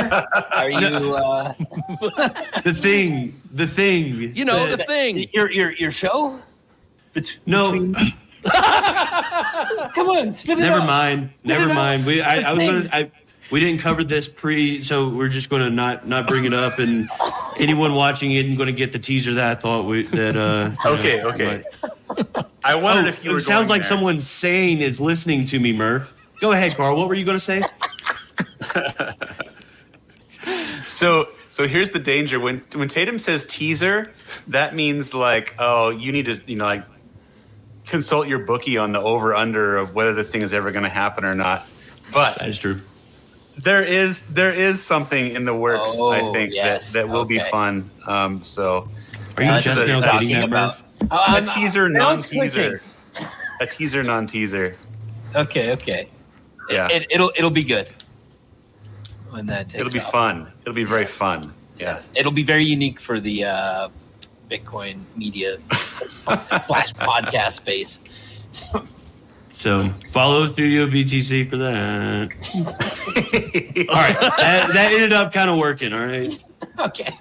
[SPEAKER 5] Are you uh,
[SPEAKER 3] The thing, the thing.
[SPEAKER 1] You know
[SPEAKER 3] that-
[SPEAKER 1] the thing.
[SPEAKER 5] your your your show? Bet-
[SPEAKER 3] No,
[SPEAKER 5] between- Come on, spit it
[SPEAKER 3] never
[SPEAKER 5] out.
[SPEAKER 3] mind,
[SPEAKER 5] Spit
[SPEAKER 3] never
[SPEAKER 5] it out.
[SPEAKER 3] mind. We I, I was gonna. I, we didn't cover this pre, so we're just going to not not bring it up, and anyone watching it and going to get the teaser that I thought we that. Uh,
[SPEAKER 2] Okay,
[SPEAKER 3] know,
[SPEAKER 2] okay.
[SPEAKER 3] but-
[SPEAKER 2] I wondered
[SPEAKER 3] Oh,
[SPEAKER 2] if you
[SPEAKER 3] it
[SPEAKER 2] were.
[SPEAKER 3] sounds
[SPEAKER 2] going
[SPEAKER 3] like
[SPEAKER 2] there.
[SPEAKER 3] someone sane is listening to me, Murph. Go ahead, Carl. What were you going to say?
[SPEAKER 2] So so here's the danger when when Tatum says teaser, that means like oh you need to you know like consult your bookie on the over under of whether this thing is ever going to happen or not. But
[SPEAKER 3] That is true.
[SPEAKER 2] there is there is something in the works.
[SPEAKER 5] Oh,
[SPEAKER 2] I think
[SPEAKER 5] yes,
[SPEAKER 2] that that will be fun. Um, so
[SPEAKER 3] Are you
[SPEAKER 5] That's
[SPEAKER 3] just
[SPEAKER 2] what
[SPEAKER 3] now
[SPEAKER 2] you're
[SPEAKER 3] getting
[SPEAKER 5] talking
[SPEAKER 3] that,
[SPEAKER 5] about.
[SPEAKER 3] Murph?
[SPEAKER 5] Oh,
[SPEAKER 2] a
[SPEAKER 5] I'm-
[SPEAKER 2] teaser
[SPEAKER 5] now
[SPEAKER 2] non teaser? a teaser non teaser.
[SPEAKER 5] Okay, okay.
[SPEAKER 2] Yeah,
[SPEAKER 5] It, it'll it'll be good when that takes
[SPEAKER 2] it'll be
[SPEAKER 5] off.
[SPEAKER 2] fun. It'll be very fun.
[SPEAKER 5] Yes, it'll be very unique for the uh, Bitcoin media slash podcast space.
[SPEAKER 3] So follow Studio BTC for that. all right, that, that ended up kind of working. All right,
[SPEAKER 5] Okay,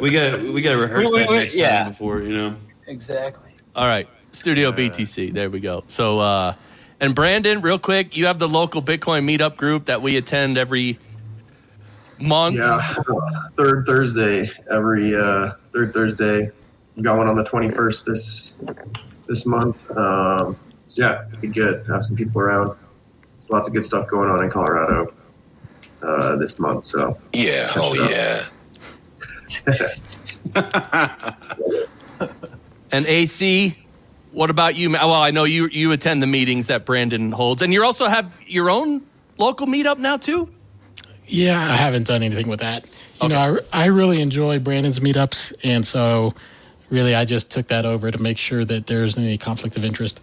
[SPEAKER 3] we got we got to rehearse
[SPEAKER 5] Wait,
[SPEAKER 3] that
[SPEAKER 5] wait,
[SPEAKER 3] next
[SPEAKER 5] yeah.
[SPEAKER 3] time before you know.
[SPEAKER 5] exactly.
[SPEAKER 1] All right, Studio BTC. There we go. So, uh, and Brandon, real quick, you have the local Bitcoin meetup group that we attend every month.
[SPEAKER 4] Yeah, third Thursday every uh, third Thursday. We got one on the twenty first this this month. Um, so yeah, it'd be good. Have some people around. There's lots of good stuff going on in Colorado uh, this month. So
[SPEAKER 7] Yeah, oh yeah.
[SPEAKER 1] And AC, what about you? Well, I know you you attend the meetings that Brandon holds, and you also have your own local meetup now too?
[SPEAKER 6] Yeah, I haven't done anything with that. You know, I, I really enjoy Brandon's meetups, and so really I just took that over to make sure that there's any conflict of interest.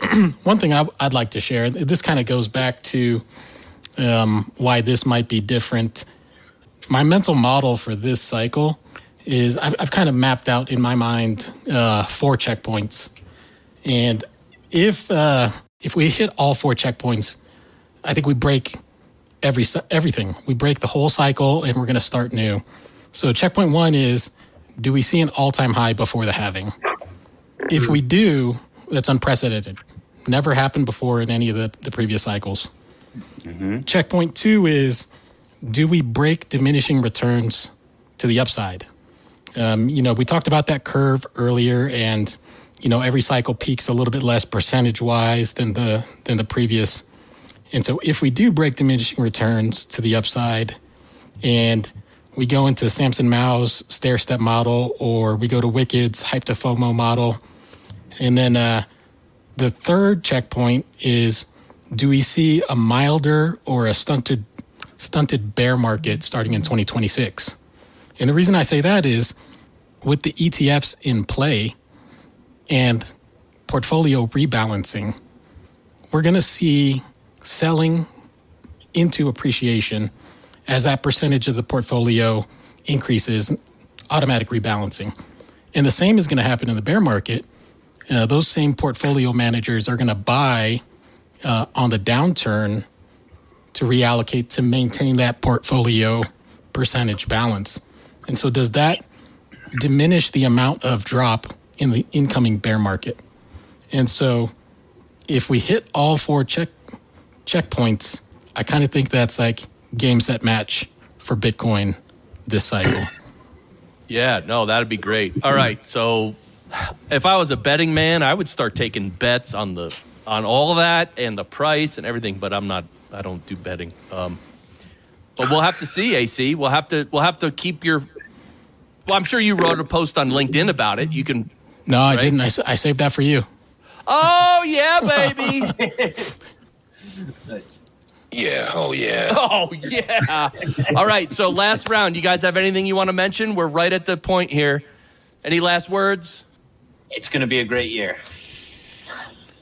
[SPEAKER 6] One thing I, would like to share, this kind of goes back to um, why this might be different. My mental model for this cycle is I've, I've kind of mapped out in my mind uh, four checkpoints, and if uh, if we hit all four checkpoints, I think we break every everything. We break the whole cycle, and we're going to start new. So checkpoint one is: Do we see an all-time high before the halving? If we do, that's unprecedented. Never happened before in any of the, the previous cycles. Mm-hmm. Checkpoint two is: Do we break diminishing returns to the upside? Um, you know, we talked about that curve earlier, and you know, every cycle peaks a little bit less percentage wise than the than the previous. And so, if we do break diminishing returns to the upside, and we go into Samson Mow's stair step model, or we go to Wicked's hype to FOMO model, and then uh, the third checkpoint is: Do we see a milder or a stunted stunted bear market starting in 2026? And the reason I say that is with the ETFs in play and portfolio rebalancing, we're going to see selling into appreciation as that percentage of the portfolio increases, automatic rebalancing. And the same is going to happen in the bear market. Uh, those same portfolio managers are going to buy uh, on the downturn to reallocate to maintain that portfolio percentage balance. And so, does that diminish the amount of drop in the incoming bear market? And so, if we hit all four check checkpoints, I kind of think that's like game set match for Bitcoin this cycle.
[SPEAKER 1] Yeah, no, that'd be great. All right, so if I was a betting man, I would start taking bets on the on all that and the price and everything. But I'm not. I don't do betting. Um, but we'll have to see, AC. We'll have to. We'll have to keep your well, I'm sure you wrote a post on LinkedIn about it. You can.
[SPEAKER 6] No, right? I didn't. I, I saved that for you.
[SPEAKER 1] Oh yeah, baby.
[SPEAKER 7] nice. Yeah. Oh yeah.
[SPEAKER 1] Oh yeah. All right. So last round. You guys have anything you want to mention? We're right at the point here. Any last words?
[SPEAKER 5] It's going to be a great year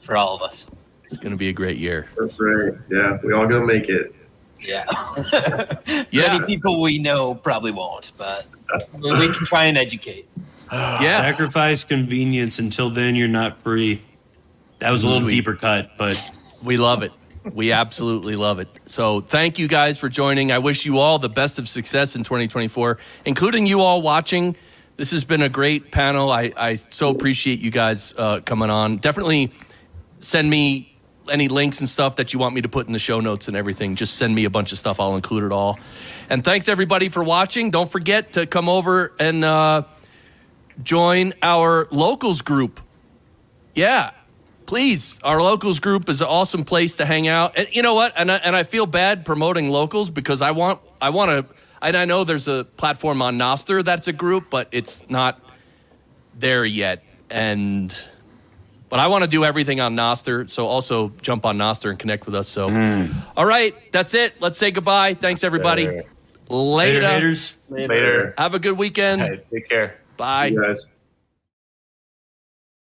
[SPEAKER 5] for all of us.
[SPEAKER 1] It's going to be a great year.
[SPEAKER 4] That's right. Yeah, we all gonna make it.
[SPEAKER 5] Yeah. yeah. Many people we know probably won't, but we can try and educate.
[SPEAKER 1] yeah.
[SPEAKER 3] Sacrifice convenience. Until then, you're not free. That was a little Sweet. deeper cut, but
[SPEAKER 1] we love it. We absolutely love it. So, thank you guys for joining. I wish you all the best of success in 2024, including you all watching. This has been a great panel. I, I so appreciate you guys uh, coming on. Definitely send me any links and stuff that you want me to put in the show notes and everything. Just send me a bunch of stuff. I'll include it all. And thanks everybody for watching. Don't forget to come over and uh, join our locals group. Yeah, please. Our locals group is an awesome place to hang out. And you know what? And I, and I feel bad promoting locals because I want I want to. And I know there's a platform on Nostr that's a group, but it's not there yet. And but I want to do everything on Nostr, so also jump on Nostr and connect with us. So, mm. all right, that's it. Let's say goodbye. Thanks everybody. Later.
[SPEAKER 3] Later.
[SPEAKER 2] Later.
[SPEAKER 1] Later. Have a good weekend.
[SPEAKER 2] Hey, take care.
[SPEAKER 1] Bye.